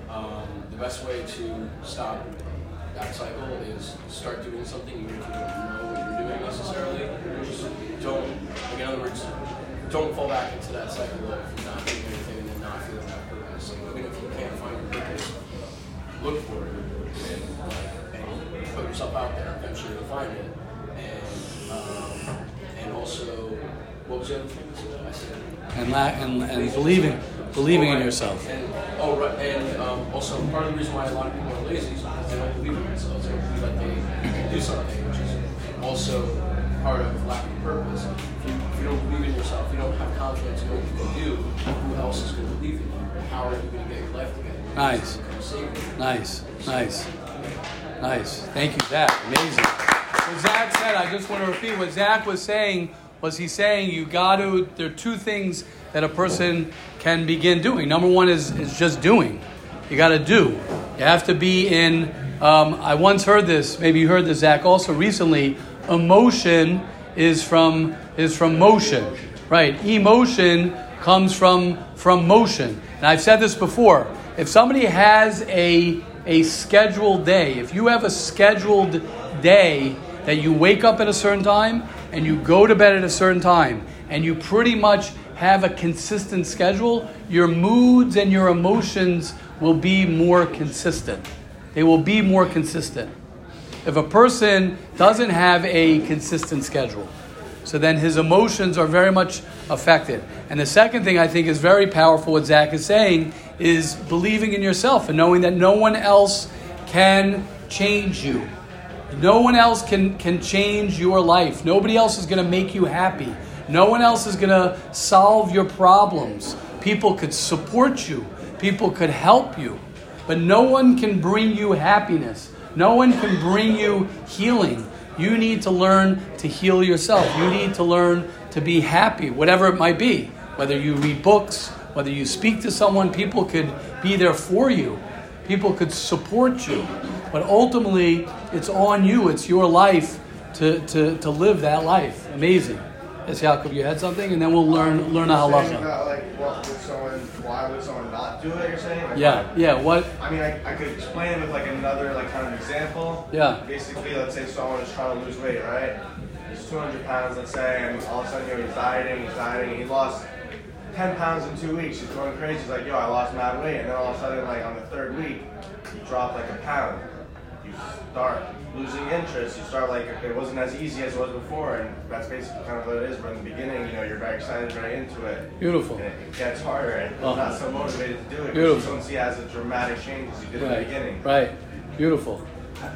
um, the best way to stop that cycle is start doing something even if you don't know what you're doing necessarily. Just don't, like in other words, don't fall back into that cycle of not doing anything and then not feeling that even if you can't find your purpose, look for it and, and put yourself out there. Eventually you'll find it. And, um, and also, what was the other thing that I said? And, la- and, and believing, believing in yourself. And oh right, and um, also part of the reason why a lot of people are lazy is because they don't believe in themselves. They don't believe that they can do something, which is also part of lack of purpose. If you, if you don't believe in yourself, you don't have confidence in what you can do, who else is going to believe in you? How are you going to get your life together? Nice. Nice, nice, nice. Thank you, Zach. Amazing. What Zach said, I just want to repeat what Zach was saying. Was he saying you got to? There are two things that a person can begin doing. Number one is is just doing. You got to do. You have to be in. Um, I once heard this. Maybe you heard this, Zach, also recently. Emotion is from is from motion, right? Emotion comes from from motion. And I've said this before. If somebody has a a scheduled day, if you have a scheduled day that you wake up at a certain time and you go to bed at a certain time, and you pretty much have a consistent schedule, your moods and your emotions will be more consistent. They will be more consistent. If a person doesn't have a consistent schedule, so then his emotions are very much affected. And the second thing I think is very powerful, what Zach is saying, is believing in yourself and knowing that no one else can change you. No one else can, can change your life. Nobody else is going to make you happy. No one else is going to solve your problems. People could support you, people could help you, but no one can bring you happiness. No one can bring you healing. You need to learn to heal yourself. You need to learn to be happy, whatever it might be. Whether you read books, whether you speak to someone, people could be there for you. People could support you. But ultimately, it's on you. It's your life to, to, to live that life. Amazing. Yes, Jacob, you had something, and then we'll learn learn a halacha. about, like, what would someone, why would someone not do it? You're saying? Like, Yeah, yeah. What? I mean, I, I could explain it with like another like kind of example. Yeah. Basically, let's say someone is trying to lose weight, right? He's 200 pounds, let's say, and all of a sudden, you know, he's dieting, he's dieting, and he lost 10 pounds in two weeks. He's going crazy. He's like, yo, I lost mad weight, and then all of a sudden, like on the third week, he dropped like a pound. You start losing interest. You start like it wasn't as easy as it was before, and that's basically kind of what it is. But in the beginning, you know, you're very excited, very into it. Beautiful. And it gets harder, and you're not uh-huh. so motivated to do it. Beautiful. You don't see as a dramatic change as you did in the Right. beginning. Right. Beautiful.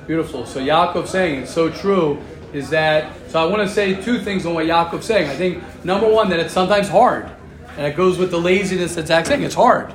Beautiful. So Yaakov saying it's so true is that so I want to say two things on what Yaakov's saying. I think number one that it's sometimes hard. And it goes with the laziness that Zach's saying. It's hard.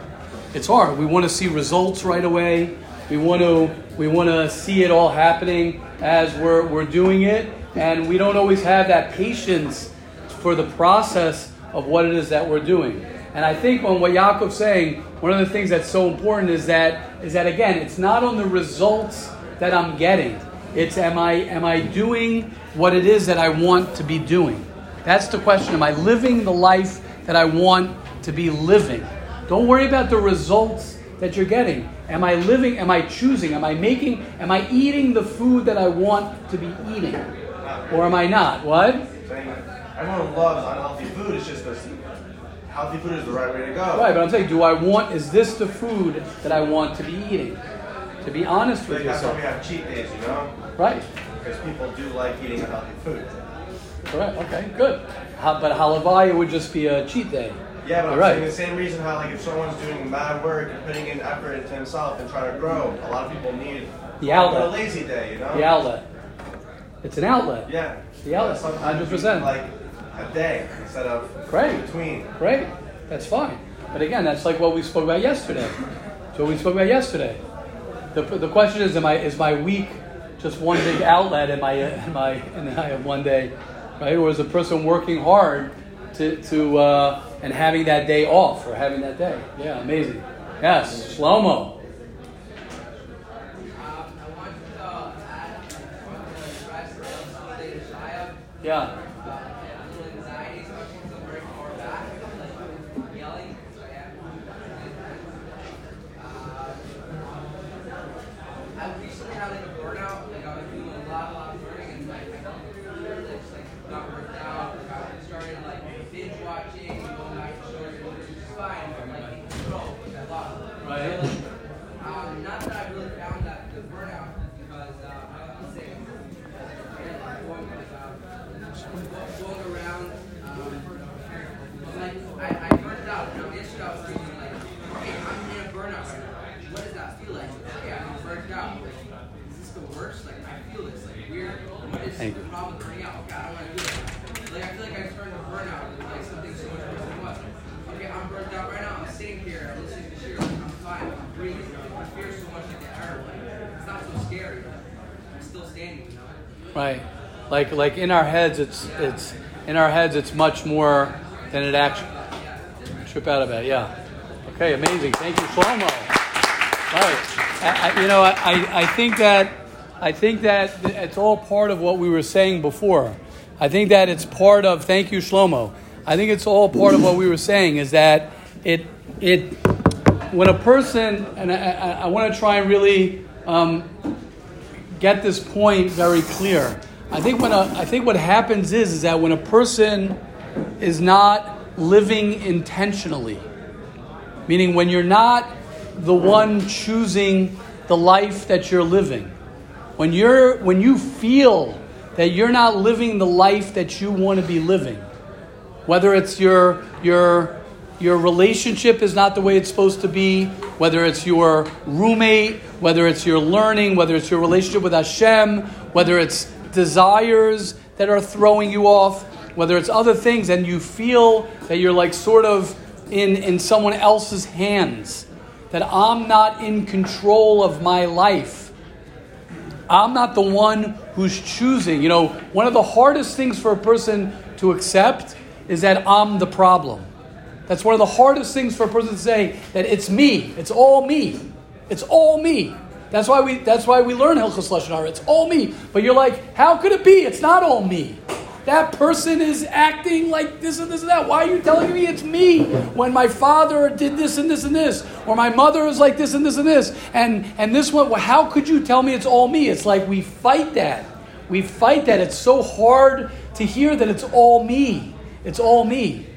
It's hard. We want to see results right away. We want to we want to see it all happening as we're we're doing it. And we don't always have that patience for the process of what it is that we're doing. And I think on what Yaakov's saying, one of the things that's so important is that is that again, it's not on the results that I'm getting. It's am I am I doing what it is that I want to be doing? That's the question. Am I living the life that I want to be living? Don't worry about the results that you're getting. Am I living? Am I choosing? Am I making? Am I eating the food that I want to be eating? Or am I not? What? Everyone loves unhealthy food. It's just this healthy food is the right way to go. Right, but I'm saying, do I want, is this the food that I want to be eating? To be honest with Like, that's why we have cheat days, you know, Right, because people do like eating unhealthy food. correct, okay, good. But Halavaya would just be a cheat day. Yeah, but I'm You're saying the same reason how like if someone's doing mad work and putting in effort into himself and trying to grow, a lot of people need The a outlet. lazy day, you know. The outlet. It's an outlet. Yeah. The outlet, 100%. Like a day instead of Great. between. Great, that's fine. But again, that's like what we spoke about yesterday. So what we spoke about yesterday. The, the question is, am I is my week just one big outlet? Am I am I and then I have one day, right? Or is a person working hard to to uh, and having that day off or having that day? Yeah, amazing. Yes, Shlomo. Yeah. I recently had like a burnout, like I was doing a lot, a lot of learning, and like I felt really just like not worked out. Like I started like binge watching, and going back to shows, which is fine, but like in control, which I love. Right. So, like, um, not that I really found that the burnout is because um, I was sick. And like going, um, going around, um, like I, I burned out. You know, yesterday I was thinking like, okay, I'm in a burnout right now. What does that feel like? Okay, I'm burnt out. Like, is this the worst? Like I feel this like weird. What is Thank the you. problem with understanding, you know. Right. Like like in our heads, it's it's in our heads, it's much more than it actually. Trip out of it. Yeah. Okay. Amazing. Thank you, Shlomo. Right. I, I, you know, I, I think that I think that it's all part of what we were saying before. I think that it's part of. Thank you, Shlomo. I think it's all part of what we were saying. Is that it it when a person and I, I, I want to try and really um, get this point very clear. I think when a, uh, I think what happens is is that when a person is not living intentionally, meaning when you're not the one choosing the life that you're living, when you're when you feel that you're not living the life that you want to be living, whether it's your your your relationship is not the way it's supposed to be, whether it's your roommate, whether it's your learning, whether it's your relationship with Hashem, whether it's desires that are throwing you off, whether it's other things, and you feel that you're like sort of in, in someone else's hands, that I'm not in control of my life. I'm not the one who's choosing. You know, one of the hardest things for a person to accept is that I'm the problem. That's one of the hardest things for a person to say that it's me. It's all me. It's all me. That's why we that's why we learn Hilchos Lashon Hara. It's all me. But you're like, how could it be? It's not all me. That person is acting like this and this and that. Why are you telling me it's me when my father did this and this and this, or my mother is like this and this and this, and and this one? Well, how could you tell me it's all me? It's like we fight that. We fight that. It's so hard to hear that it's all me. It's all me.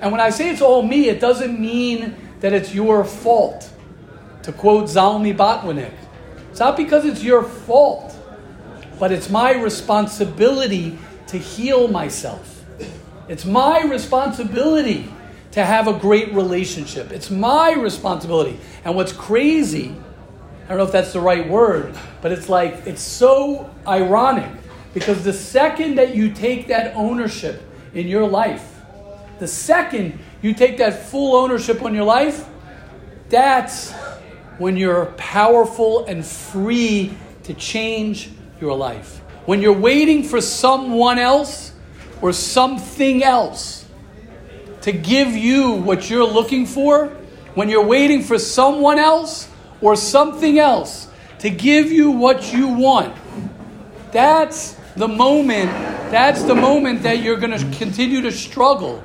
And when I say it's all me, it doesn't mean that it's your fault. To quote Zalmi Botwinick, it's not because it's your fault, but it's my responsibility to heal myself. It's my responsibility to have a great relationship. It's my responsibility. And what's crazy, I don't know if that's the right word, but it's like, it's so ironic because the second that you take that ownership in your life, the second you take that full ownership on your life, that's when you're powerful and free to change your life. When you're waiting for someone else or something else to give you what you're looking for, when you're waiting for someone else or something else to give you what you want, that's the moment, that's the moment that you're going to continue to struggle.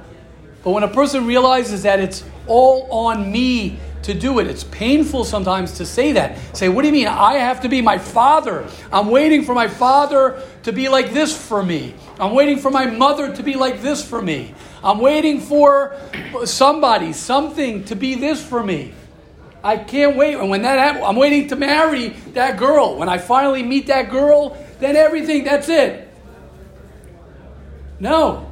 But when a person realizes that it's all on me to do it, it's painful sometimes to say that. Say, what do you mean? I have to be my father. I'm waiting for my father to be like this for me. I'm waiting for my mother to be like this for me. I'm waiting for somebody, something to be this for me. I can't wait. And when that happens, I'm waiting to marry that girl. When I finally meet that girl, then everything, that's it. No.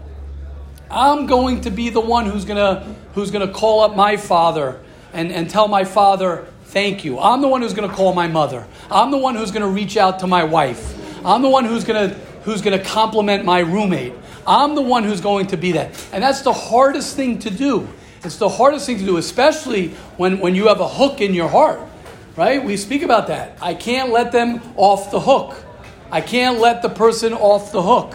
I'm going to be the one who's gonna who's gonna call up my father and, and tell my father, thank you. I'm the one who's gonna call my mother. I'm the one who's gonna reach out to my wife. I'm the one who's gonna who's gonna compliment my roommate. I'm the one who's going to be that. And that's the hardest thing to do. It's the hardest thing to do, especially when, when you have a hook in your heart. Right? We speak about that. I can't let them off the hook. I can't let the person off the hook.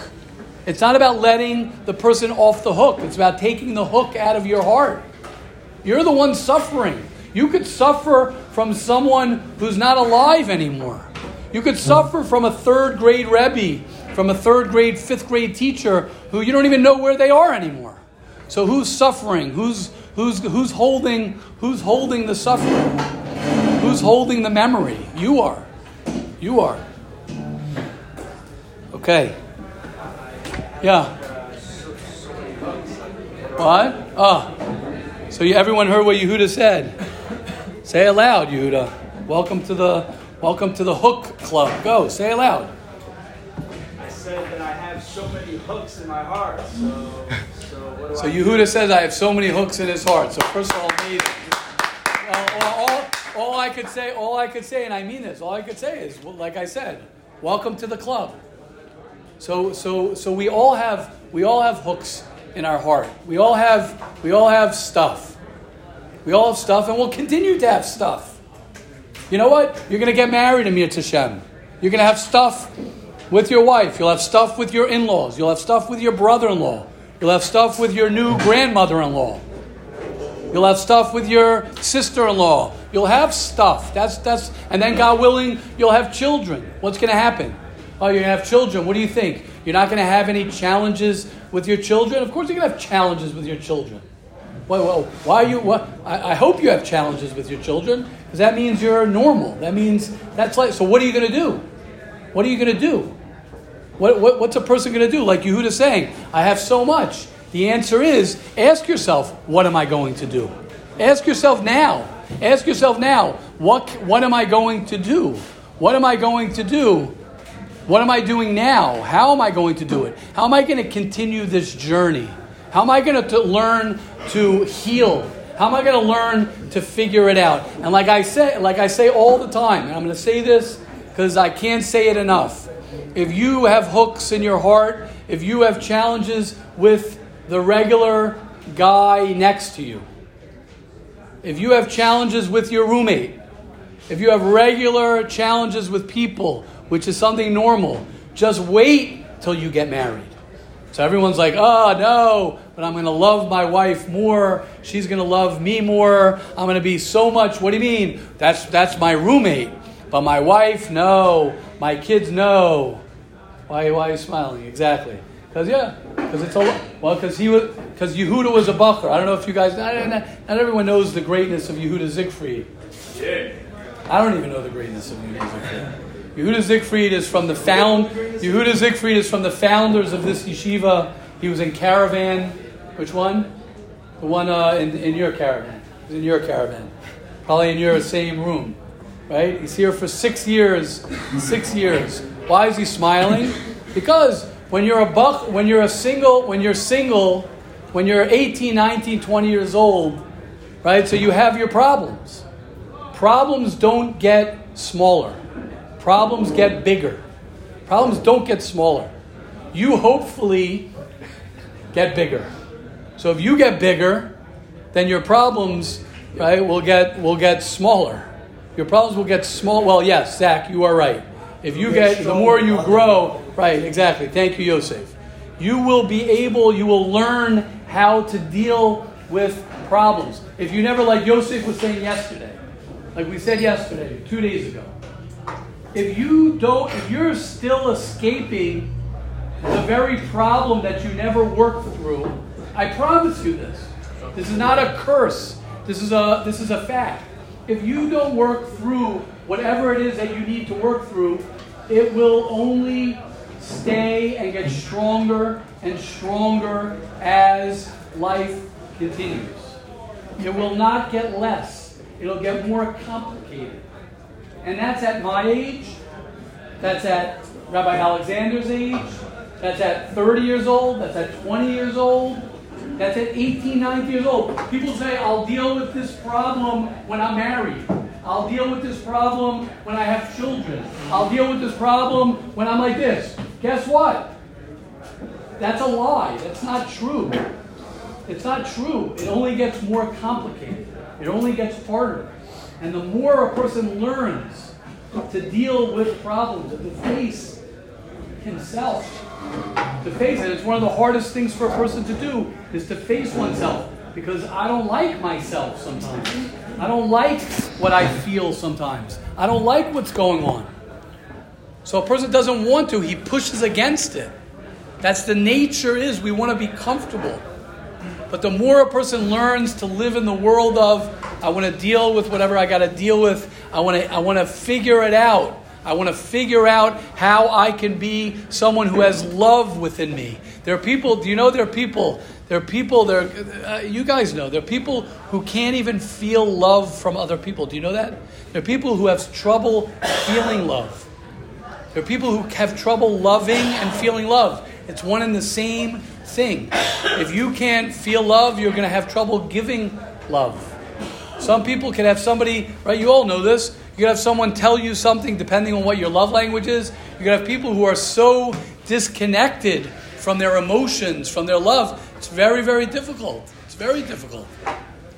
It's not about letting the person off the hook. It's about taking the hook out of your heart. You're the one suffering. You could suffer from someone who's not alive anymore. You could hmm. suffer from a third grade Rebbe, from a third grade, fifth grade teacher who you don't even know where they are anymore. So who's suffering? Who's, who's, who's, holding, who's holding the suffering? Who's holding the memory? You are. You are. Okay. Yeah. What? Oh. So you, everyone heard what Yehuda said. Say it loud, Yehuda. Welcome to the welcome to the Hook Club. Go, say it loud. I said that I have so many hooks in my heart. So, so what do So I do? Yehuda says, I have so many hooks in his heart. So first of all, amazing. Well, all, all, all I could say, all I could say, and I mean this, all I could say is, well, like I said, welcome to the club. So, so, so we all have, we all have hooks in our heart. We all have, we all have stuff. We all have stuff, and we'll continue to have stuff. You know what? You're going to get married in Hashem. You're going to have stuff with your wife. You'll have stuff with your in laws. You'll have stuff with your brother in law. You'll have stuff with your new grandmother in law. You'll have stuff with your sister in law. You'll have stuff. That's, that's, and then, God willing, you'll have children. What's going to happen? Oh, you're going to have children. What do you think? You're not going to have any challenges with your children? Of course, you're going to have challenges with your children. Well, well why are you? What? I, I hope you have challenges with your children because that means you're normal. That means that's like. So, what are you going to do? What are you going to do? What, what, what's a person going to do? Like Yehuda saying, I have so much. The answer is ask yourself, what am I going to do? Ask yourself now. Ask yourself now, what, what am I going to do? What am I going to do? What am I doing now? How am I going to do it? How am I going to continue this journey? How am I going to learn to heal? How am I going to learn to figure it out? And like I say, like I say all the time, and I'm going to say this because I can't say it enough. If you have hooks in your heart, if you have challenges with the regular guy next to you, if you have challenges with your roommate, if you have regular challenges with people, which is something normal, just wait till you get married. So everyone's like, oh no, but I'm going to love my wife more. She's going to love me more. I'm going to be so much. What do you mean? That's, that's my roommate. But my wife, no. My kids, no. Why, why are you smiling? Exactly. Because, yeah, because it's a, well, because he was, because Yehuda was a bacher. I don't know if you guys, not, not, not everyone knows the greatness of Yehuda Siegfried. Yeah. I don't even know the greatness of Yehuda Siegfried. Yehuda Siegfried is from the found. Yehuda Siegfried is from the founders of this yeshiva. He was in caravan. Which one? The one uh, in, in your caravan. He was in your caravan. Probably in your same room, right? He's here for six years. Six years. Why is he smiling? Because when you're a buck, when you're a single, when you're single, when you're 18, 19, 20 years old, right? So you have your problems. Problems don't get smaller. Problems get bigger. Problems don't get smaller. You hopefully get bigger. So if you get bigger, then your problems, right, will get will get smaller. Your problems will get small. Well, yes, Zach, you are right. If you get the more you grow, right, exactly. Thank you, Yosef. You will be able, you will learn how to deal with problems. If you never, like Yosef was saying yesterday, like we said yesterday, two days ago, if you don't, if you're still escaping the very problem that you never worked through, I promise you this. This is not a curse. This is a this is a fact. If you don't work through whatever it is that you need to work through, it will only stay and get stronger and stronger as life continues. It will not get less. It'll get more complicated. And that's at my age. That's at Rabbi Alexander's age. That's at 30 years old. That's at 20 years old. That's at 18, 19 years old. People say, I'll deal with this problem when I'm married. I'll deal with this problem when I have children. I'll deal with this problem when I'm like this. Guess what? That's a lie. That's not true. It's not true. It only gets more complicated. It only gets harder. And the more a person learns to deal with problems, to face himself, to face it, it's one of the hardest things for a person to do is to face oneself. Because I don't like myself sometimes. I don't like what I feel sometimes. I don't like what's going on. So a person doesn't want to, he pushes against it. That's the nature is we want to be comfortable. But the more a person learns to live in the world of, I want to deal with whatever I got to deal with, I want to, I want to figure it out. I want to figure out how I can be someone who has love within me. There are people, do you know there are people, there are people, there, uh, you guys know, there are people who can't even feel love from other people. Do you know that? There are people who have trouble feeling love. There are people who have trouble loving and feeling love. It's one and the same thing. If you can't feel love, you're going to have trouble giving love. Some people can have somebody, right? You all know this. You can have someone tell you something depending on what your love language is. You can have people who are so disconnected from their emotions, from their love. It's very, very difficult. It's very difficult.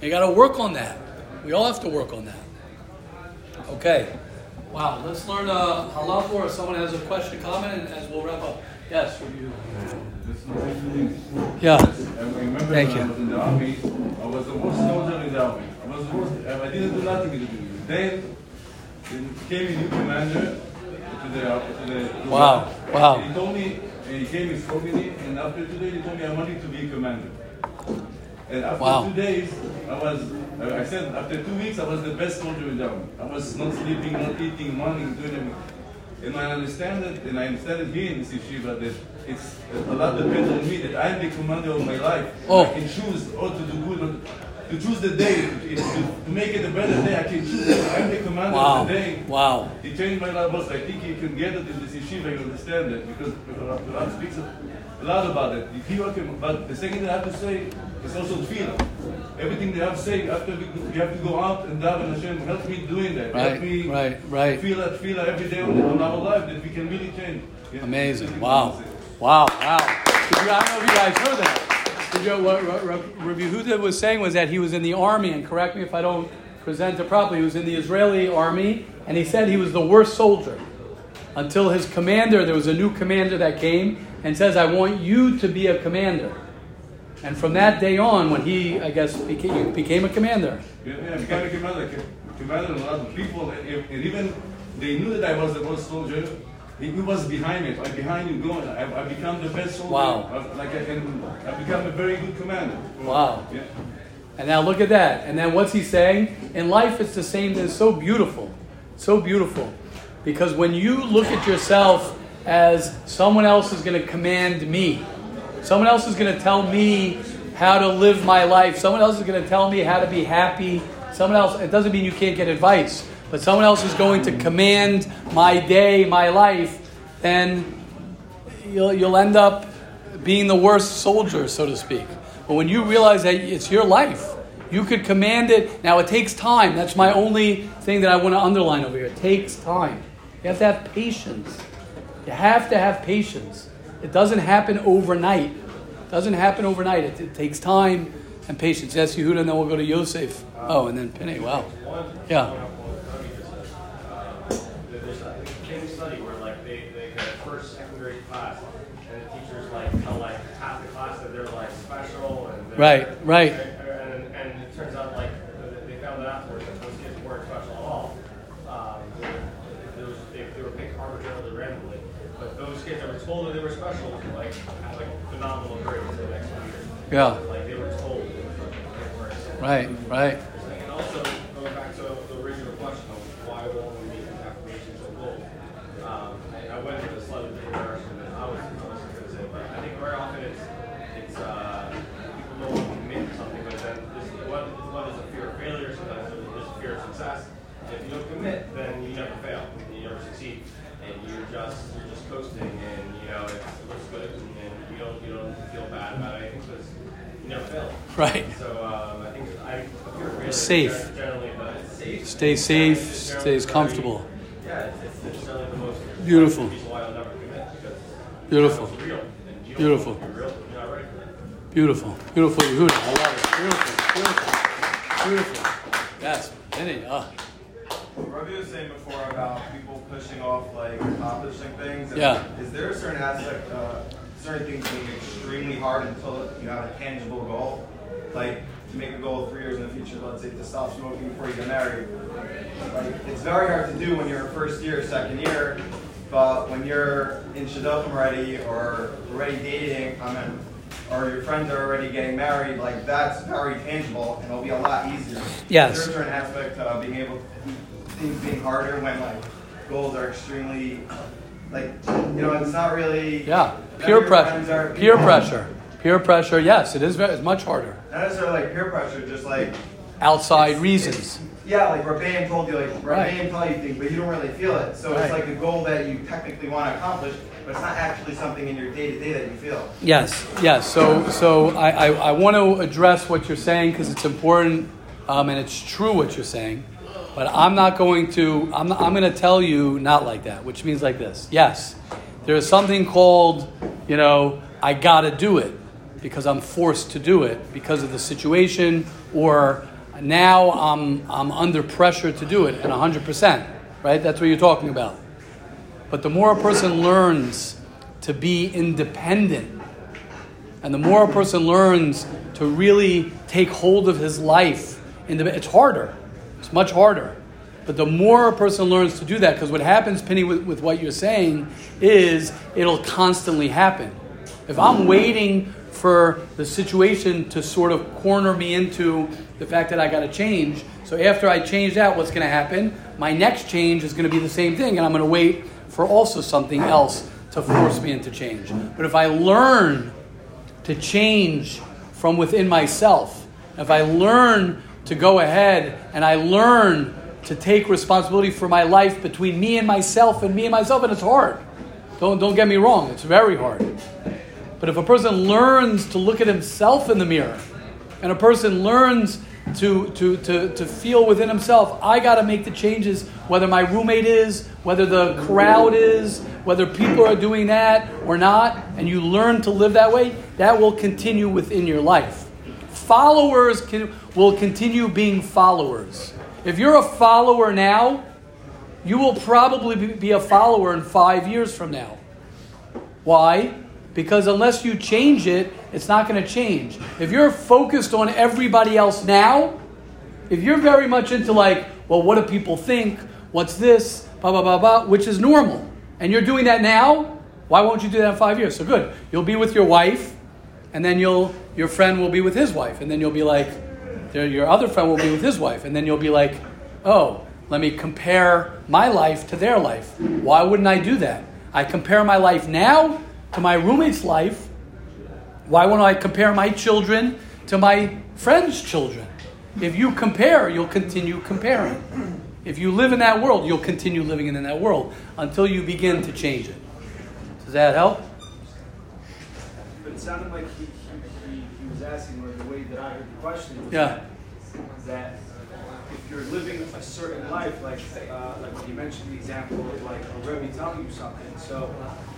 You got to work on that. We all have to work on that. Okay. Wow, let's learn uh, halacha or someone has a question, comment, as we'll wrap up. Yes, review. Yeah. I remember Thank you. I was in the army, I was the worst soldier in the army. I was the worst, I didn't do nothing to do. Then, then came a new commander to the, to the to Wow, the- wow. He told me, and he came, to me, and after two days he told me I wanted to be a commander. And after Wow. two days, I was, I I said, after two weeks, I was the best soldier in the army. I was not sleeping, not eating, morning, doing everything. And I understand it, and I understand it here in this yeshiva that it's a lot depends on me that I'm the commander of my life. Oh. I can choose or to do good, or to choose the day, to, to make it a better day. I can choose. I'm the commander Wow. of the day. Wow. He changed my life, boss. I think you can get it in this yeshiva, you understand it, because the Ram speaks a lot about it. If you but the second thing I have to say is also feel. Everything they have to say after we, we have to go out and daven Hashem, help me doing that. Right, help me right, right. feel that, feel that every day on, on our life that we can really change. Yeah. Amazing. Wow. Wow. Wow. I don't know if you guys heard that. Did you, what Ra- Ra- Rabbi Huda was saying was that he was in the army, and correct me if I don't present it properly, he was in the Israeli army, and he said he was the worst soldier. Until his commander, there was a new commander that came and says, I want you to be a commander. And from that day on, when he, I guess, became, became a commander. Yeah, became a commander, commander and a lot of people, and even they knew that I was the worst soldier. He, was behind me, like behind you going. I, I become the best soldier. Wow. I- Like I can, I become a very good commander. Wow. Yeah. And now look at that. And then what's he saying? In life, it's the same. It's so beautiful. So beautiful. Because when you look at yourself as someone else is going to command me, someone else is going to tell me how to live my life, someone else is going to tell me how to be happy, someone else, it doesn't mean you can't get advice, but someone else is going to command my day, my life, then you'll, you'll end up being the worst soldier, so to speak. But when you realize that it's your life, you could command it. Now, it takes time. That's my only thing that I want to underline over here. It takes time. You have to have patience. You have to have patience. It doesn't happen overnight. It doesn't happen overnight. It, it takes time and patience. Yes, Yehuda, and then we'll go to Yosef. Oh, and then Penny. Wow. Yeah. There's a case study where like they, they had a first, second grade class, and the teachers like tell like half the class that they're like special and they're- Right, right. And, and it turns out like they found out afterwards that those kids weren't special at all. Um, they, were- they, they were picked arbitrarily randomly, but those kids that were told that they were special like had like phenomenal grades the next few years. Yeah. Like they were told they weren't. Right, right. And also, going back to the original question of why won't we make affirmations so bold? Um, I, I went with a slightly different direction than I was, I was going to say, but I think very often it's, it's, uh, people don't want to commit to something, but then this, what, what is a fear of failure, sometimes there's a fear of success. If you don't commit, then you never fail, you never succeed, and you're just, you're just coasting, and, you know, it looks good, and you don't, you don't feel bad about anything, because you never fail. Right. So um, I think I a fear of failure Safe. Generally, but it's safe. Stay safe, It's generally stays very- comfortable. Yeah, it's, it's generally the most Beautiful. reason why I'll never commit because Beautiful. it's real. And you don't Beautiful. know if you're real, you're not ready for it. Beautiful. Beautiful, Yehuda. I love it. Beautiful. Beautiful. Beautiful. Yes. Penny. Ah. Ravi was saying before about people pushing off like accomplishing things. and Yeah. Is there a certain aspect, uh, certain things being extremely hard until you have a tangible goal? Like to make a goal three years in the future, let's say to stop smoking before you get married. Like it's very hard to do when you're first year, second year, but when you're in shidduchim already or already dating, I mean, or your friends are already getting married, like that's very tangible and it'll be a lot easier. Yes. Is there a certain aspect of being able things being harder when like goals are extremely like you know it's not really Yeah. Peer pressure. Peer pressure. Peer pressure. Yes, it is. ve- It's much harder. not necessarily like peer pressure just like Outside reasons. yeah like Rabban told you like Right. Rabban tell you things but you don't really feel it so Right. it's like a goal that you technically want to accomplish but it's not actually something in your day to day that you feel Yes, yes. So, so I, I, I want to address what you're saying because it's important um, and it's true what you're saying. But I'm not going to, I'm, I'm going to tell you not like that, which means like this. Yes, there is something called, you know, I got to do it because I'm forced to do it because of the situation or now I'm, I'm under pressure to do it and 100%. right? That's what you're talking about. But the more a person learns to be independent, and the more a person learns to really take hold of his life, it's harder. Much harder. But the more a person learns to do that, because what happens, Penny, with, with what you're saying, is it'll constantly happen. If I'm waiting for the situation to sort of corner me into the fact that I got to change, so after I change that, what's going to happen? My next change is going to be the same thing, and I'm going to wait for also something else to force me into change. But if I learn to change from within myself, if I learn to go ahead and I learn to take responsibility for my life between me and myself and me and myself, and it's hard. Don't, don't get me wrong, it's very hard. But if a person learns to look at himself in the mirror, and a person learns to, to, to, to feel within himself, I got to make the changes, whether my roommate is, whether the crowd is, whether people are doing that or not, and you learn to live that way, that will continue within your life. Followers can, will continue being followers. If you're a follower now, you will probably be a follower in five years from now. Why? Because unless you change it, it's not going to change. If you're focused on everybody else now, if you're very much into like, well, what do people think? What's this? Blah, blah, blah, blah, which is normal. And you're doing that now, why won't you do that in five years? So good. You'll be with your wife, and then you'll your friend will be with his wife, and then you'll be like, your other friend will be with his wife, and then you'll be like, oh, let me compare my life to their life. Why wouldn't I do that? I compare my life now to my roommate's life. Why wouldn't I compare my children to my friend's children? If you compare, you'll continue comparing. If you live in that world, you'll continue living in that world until you begin to change it. Does that help? But it sounded like he, he, he was asking, or the way that I heard the question was yeah. that, if you're living a certain life, like uh, like you mentioned the example of like a Rebbe telling you something. So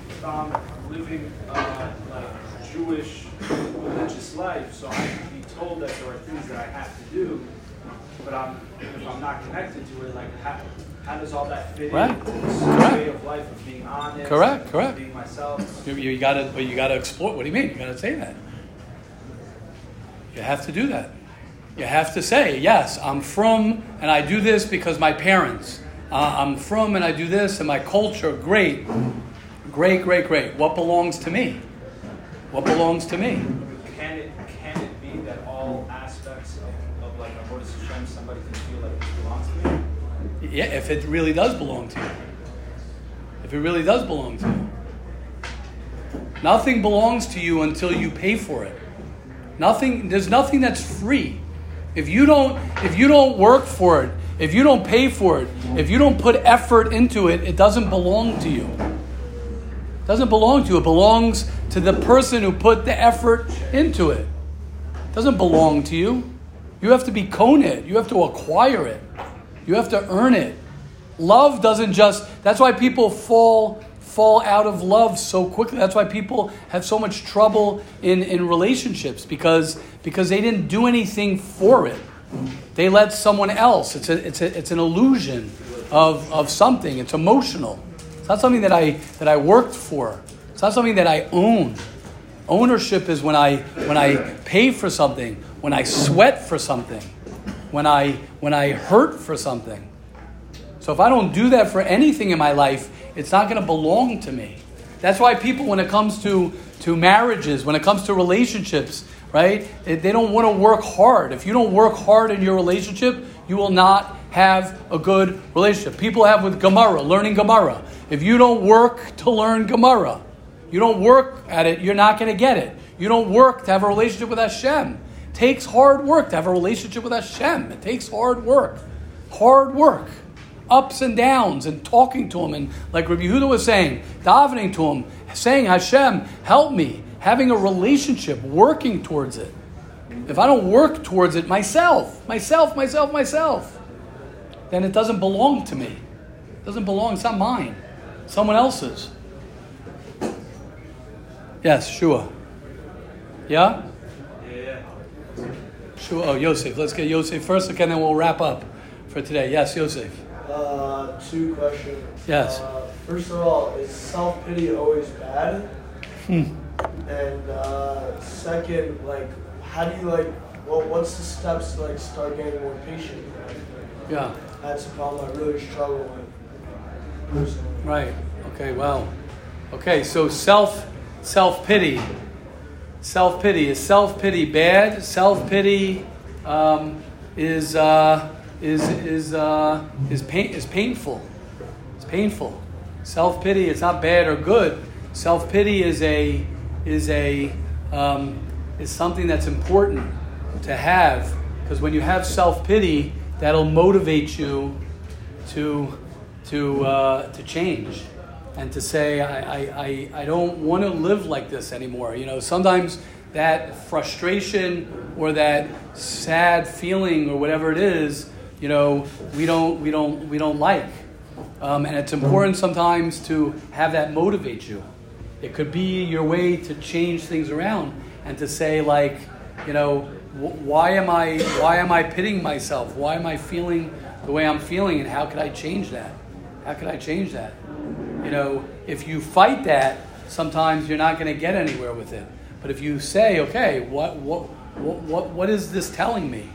if I'm living uh, like Jewish religious life, so I can be told that there are things that I have to do, but I'm if I'm not connected to it, like how, how does all that fit right. into this correct. way of life of being honest, correct, correct, being myself? You, you got to, but you got to explore. What do you mean? You got to say that. You have to do that. You have to say, yes, I'm from, and I do this because my parents. Uh, I'm from, and I do this, and my culture. Great, great, great, great. What belongs to me? What belongs to me? Can it can it be that all aspects of, of like a Hashem somebody can feel like it belongs to me? Yeah, if it really does belong to you. If it really does belong to you. Nothing belongs to you until you pay for it. Nothing there's nothing that's free. If you don't if you don't work for it, if you don't pay for it, if you don't put effort into it, it doesn't belong to you. It doesn't belong to you. It belongs to the person who put the effort into it. It doesn't belong to you. You have to be it. You have to acquire it. You have to earn it. Love doesn't just that's why people fall fall out of love so quickly. That's why people have so much trouble in, in relationships because, because they didn't do anything for it. They let someone else. It's, a, it's, a, it's an illusion of, of something. It's emotional. It's not something that I, that I worked for. It's not something that I own. Ownership is when I, when I pay for something, when I sweat for something, when I, when I hurt for something. So if I don't do that for anything in my life, it's not going to belong to me. That's why people, when it comes to, to marriages, when it comes to relationships, right, they don't want to work hard. If you don't work hard in your relationship, you will not have a good relationship. People have with Gemara, learning Gemara. If you don't work to learn Gemara, you don't work at it, you're not going to get it. You don't work to have a relationship with Hashem. Takes hard work to have a relationship with Hashem. It takes hard work. Hard work ups and downs and talking to him. And like Rabbi Yehuda was saying, davening to him, saying, Hashem, help me, having a relationship, working towards it. If I don't work towards it myself, myself, myself, myself, then it doesn't belong to me. It doesn't belong, it's not mine. Someone else's. Yes. Yeah? Yeah. Shua, oh, Yosef. Let's get Yosef first, okay, and then we'll wrap up for today. Yes, Yosef. Uh, two questions. Yes. Uh, first of all, is self pity always bad? Hmm. And uh, second, like, how do you like? Well, what's the steps to like start getting more patient? Yeah. That's a problem I really struggle with personally. Right. Okay. Wow. Okay. So self self pity. Self pity is self pity bad. Self pity um, is uh, is is uh, is pain is painful. It's painful. Self pity is not bad or good. Self pity is a is a um, is something that's important to have because when you have self pity, that'll motivate you to to uh, to change and to say I, I, I, don't want to live like this anymore. You know, sometimes that frustration or that sad feeling or whatever it is, you know, we don't we don't we don't like. Um, and it's important sometimes to have that motivate you. It could be your way to change things around and to say like, you know, wh- why am I why am I pitting myself? Why am I feeling the way I'm feeling and how could I change that? How could I change that? You know, if you fight that, sometimes you're not going to get anywhere with it. But if you say, okay, what, what, what, what, what is this telling me?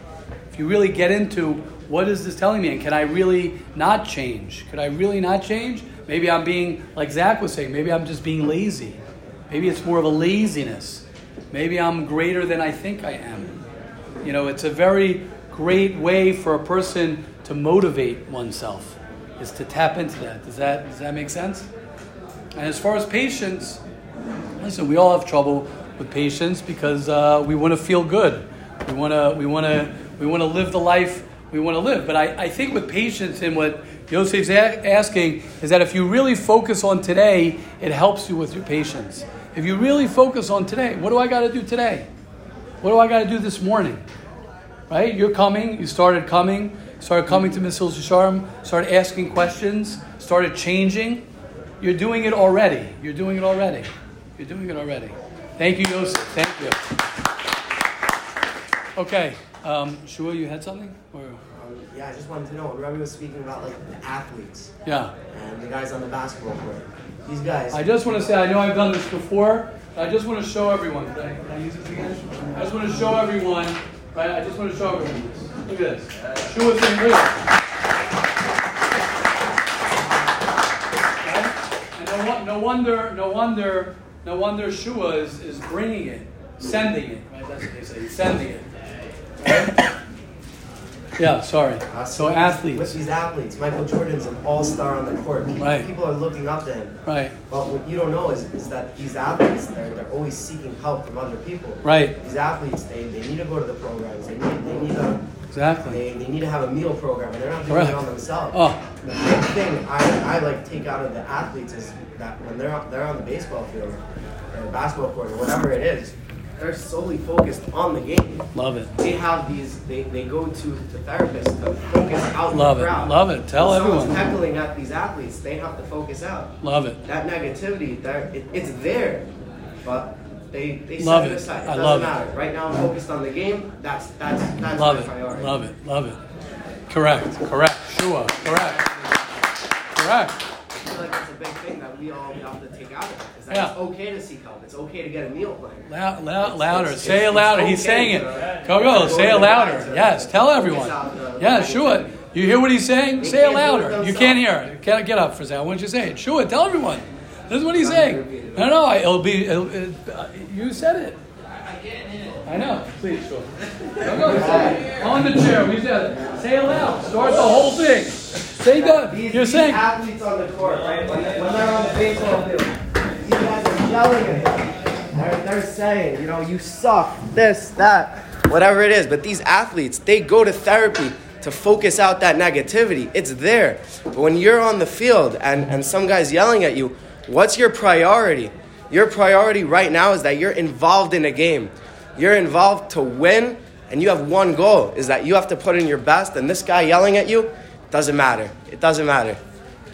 If you really get into what is this telling me, and can I really not change? Could I really not change? Maybe I'm being, like Zach was saying, maybe I'm just being lazy. Maybe it's more of a laziness. Maybe I'm greater than I think I am. You know, it's a very great way for a person to motivate oneself is to tap into that. Does that does that make sense? And as far as patience, listen, we all have trouble with patience because uh, we want to feel good. We want to we want to we want to live the life we want to live. But I, I think with patience and what Yosef's a- asking is that if you really focus on today, it helps you with your patience. If you really focus on today, what do I got to do today? What do I got to do this morning? Right? You're coming. You started coming. Started coming to Mrs. Sharm. Started asking questions. Started changing. You're doing it already. You're doing it already. You're doing it already. Thank you, Yosef. Thank you. Okay. Um, Shua, you had something? Or, Um, yeah, I just wanted to know. Rabbi was speaking about like the athletes yeah. and the guys on the basketball court. These guys. I just want to say, I know I've done this before, I just want to show everyone. Can I, can I use this again? I just want to show everyone, right? I just want to show everyone this. Look at this. Shua's in real. Right? And no, no wonder, no wonder, no wonder Shua is, is bringing it, sending it, right? That's what they say, he's sending it. Right? Yeah, sorry. Uh, So With athletes, these athletes, Michael Jordan's an all-star on the court. People, Right. people are looking up to him. right, But what you don't know is, is that these athletes, they're, they're always seeking help from other people. right, These athletes, they, they need to go to the programs. They need, they need a, exactly. they, they need to have a meal program, and they're not doing Correct. it on themselves. Oh, The big thing I, I like take out of the athletes is that when they're on, they're on the baseball field or the basketball court or whatever it is, they're solely focused on the game. love it. They have these. They, they go to, the therapists to focus out Love the it. crowd. Love it. Tell When everyone. heckling at these athletes. They have to focus out. Love it. That negativity, there, it, it's there, but they they Love set it aside. It I doesn't love it. matter. Right now, I'm focused on the game. That's that's that's Love my it. priority. Love it. Love it. Correct. Correct. Sure. Correct. Correct. I feel like that's a big thing that we all have to take out of it. Is that Yeah. it's okay to seek help. It's okay to get a meal plan. Loud, loud, louder. it's- say it louder. He's saying it. Go, go. Say it louder. Yes. Tell everyone. Yeah, sure. You hear what he's saying? They Say it can't do it louder. You can't hear it. Get, get up for a second. I want you say it. Sure. Tell everyone. This is what he's saying. No, no. I- It'll be. It'll, it, uh, you said it. I know. Please, sure. Go, go. Say it. On the chair. We said it. Say it loud. Start the whole thing. Say that. These, You're these saying. athletes on the court, right? When, when they're on the baseball field, these guys are yelling at him. They're, they're saying, you know, you suck, this, that, whatever it is. But these athletes, they go to therapy to focus out that negativity. It's there. But when you're on the field and, and some guy's yelling at you, what's your priority? Your priority right now is that you're involved in a game. You're involved to win, and you have one goal is that you have to put in your best, and this guy yelling at you doesn't matter. It doesn't matter.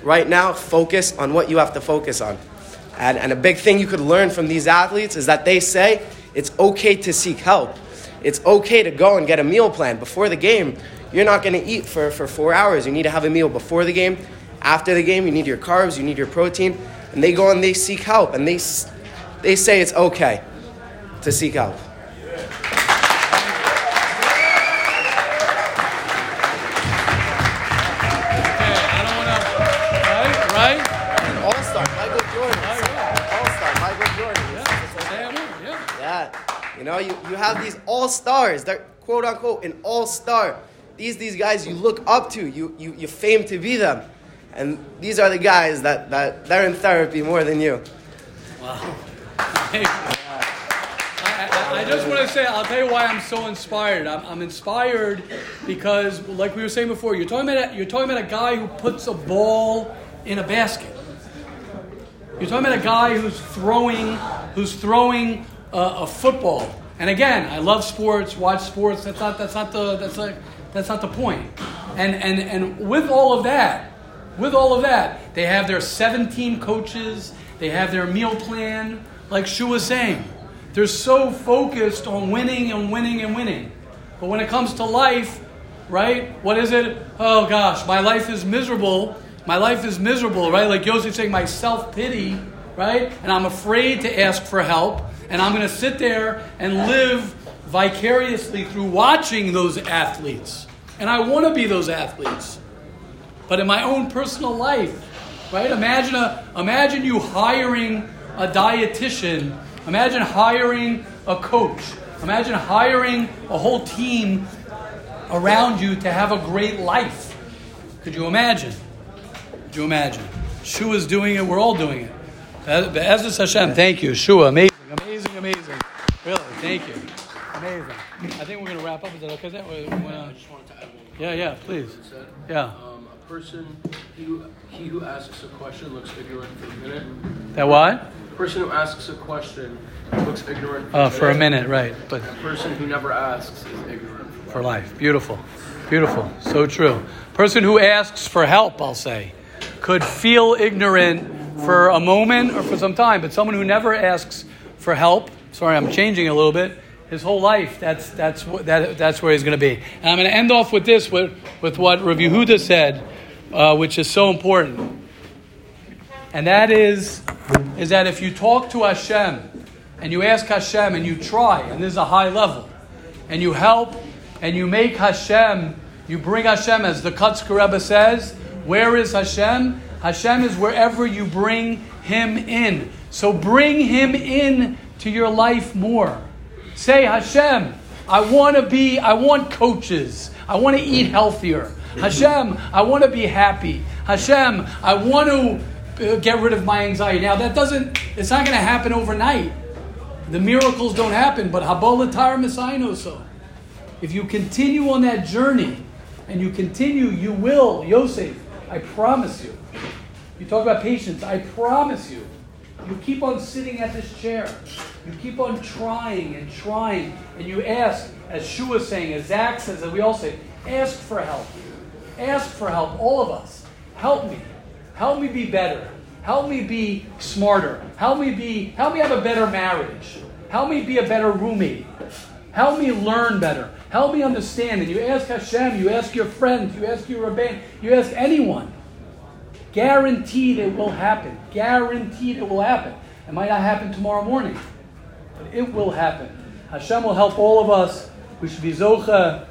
Right now, focus on what you have to focus on. And, and a big thing you could learn from these athletes is that they say it's okay to seek help. it's okay to go and get a meal plan before the game. You're not going to eat for, for four hours. You need to have a meal before the game. After the game, you need your carbs, you need your protein. And they go and they seek help, and they, they say it's okay to seek help. I don't want to. Right? Right? All star, Michael Jordan. All star, Michael Jordan. Yeah. Yeah. Yeah. You know, you, you have these all stars. They're quote unquote an all star. These these guys you look up to, you, you you fame to be them. And these are the guys that, that they're in therapy more than you. I, I, I just want to say, I'll tell you why I'm so inspired. I'm, I'm inspired because, like we were saying before, you're talking about a, you're talking about a guy who puts a ball in a basket. You're talking about a guy who's throwing who's throwing a, a football. And again, I love sports, watch sports. That's not that's not the that's like that's not the point. And and and with all of that, with all of that, they have their 17 coaches. They have their meal plan. Like Shu was saying, they're so focused on winning and winning and winning. But when it comes to life, right? What is it? Oh gosh, my life is miserable. My life is miserable, right? Like Yosef saying, my self pity, right? And I'm afraid to ask for help. And I'm going to sit there and live vicariously through watching those athletes. And I want to be those athletes. But in my own personal life, right? Imagine a imagine you hiring a dietitian. Imagine hiring a coach. Imagine hiring a whole team around you to have a great life. Could you imagine? Could you imagine? Shua is doing it. We're all doing it. Be'ezus Hashem. Thank you, Shua. Amazing, amazing, amazing. Really, thank you. Amazing. I think we're going to wrap up. Is that okay? That we wanna- I just wanted to add one. Yeah, yeah, please. Yeah. Um, Person, he who, he who asks a question looks ignorant for a minute. That what? A person who asks a question looks ignorant Uh, for a minute, right? But A person who never asks is ignorant for for life. Beautiful. Beautiful. So true. Person who asks for help, I'll say, could feel ignorant for a moment or for some time, but someone who never asks for help, sorry, I'm changing a little bit, his whole life, that's, that's, that, that's where he's going to be. And I'm going to end off with this, with, with what Rav Yehuda said, uh, which is so important. And that is, is that if you talk to Hashem and you ask Hashem and you try, and this is a high level, and you help and you make Hashem, you bring Hashem, as the Kotzker Rebbe says, where is Hashem? Hashem is wherever you bring Him in. So bring Him in to your life more. Say, Hashem, I want to be, I want coaches. I want to eat healthier. Hashem, I want to be happy. Hashem, I want to uh, get rid of my anxiety. Now, that doesn't, it's not going to happen overnight. The miracles don't happen, but Habolatar so. If you continue on that journey and you continue, you will, Yosef, I promise you. You talk about patience, I promise you. You keep on sitting at this chair. You keep on trying and trying, and you ask, as Shu is saying, as Zach says, as we all say, ask for help. Ask for help, all of us. Help me. Help me be better. Help me be smarter. Help me be help me have a better marriage. Help me be a better roommate. Help me learn better. Help me understand. And you ask Hashem, you ask your friends, you ask your rabbi, you ask anyone. Guaranteed it will happen. Guaranteed it will happen. It might not happen tomorrow morning, but it will happen. Hashem will help all of us. We should be zocha.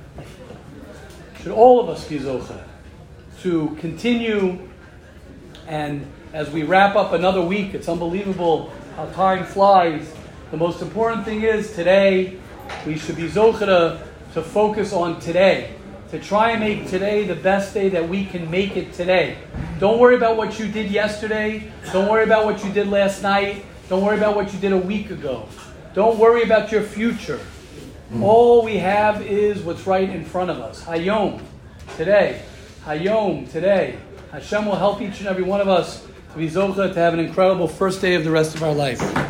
Should all of us be zocha to continue. And as we wrap up another week, it's unbelievable how time flies. The most important thing is today we should be zocha to, to focus on today to try and make today the best day that we can make it today. Don't worry about what you did yesterday. Don't worry about what you did last night. Don't worry about what you did a week ago. Don't worry about your future. Hmm. All we have is what's right in front of us. Hayom, today. Hayom, today. Hashem will help each and every one of us to be zocha, to have an incredible first day of the rest of our life.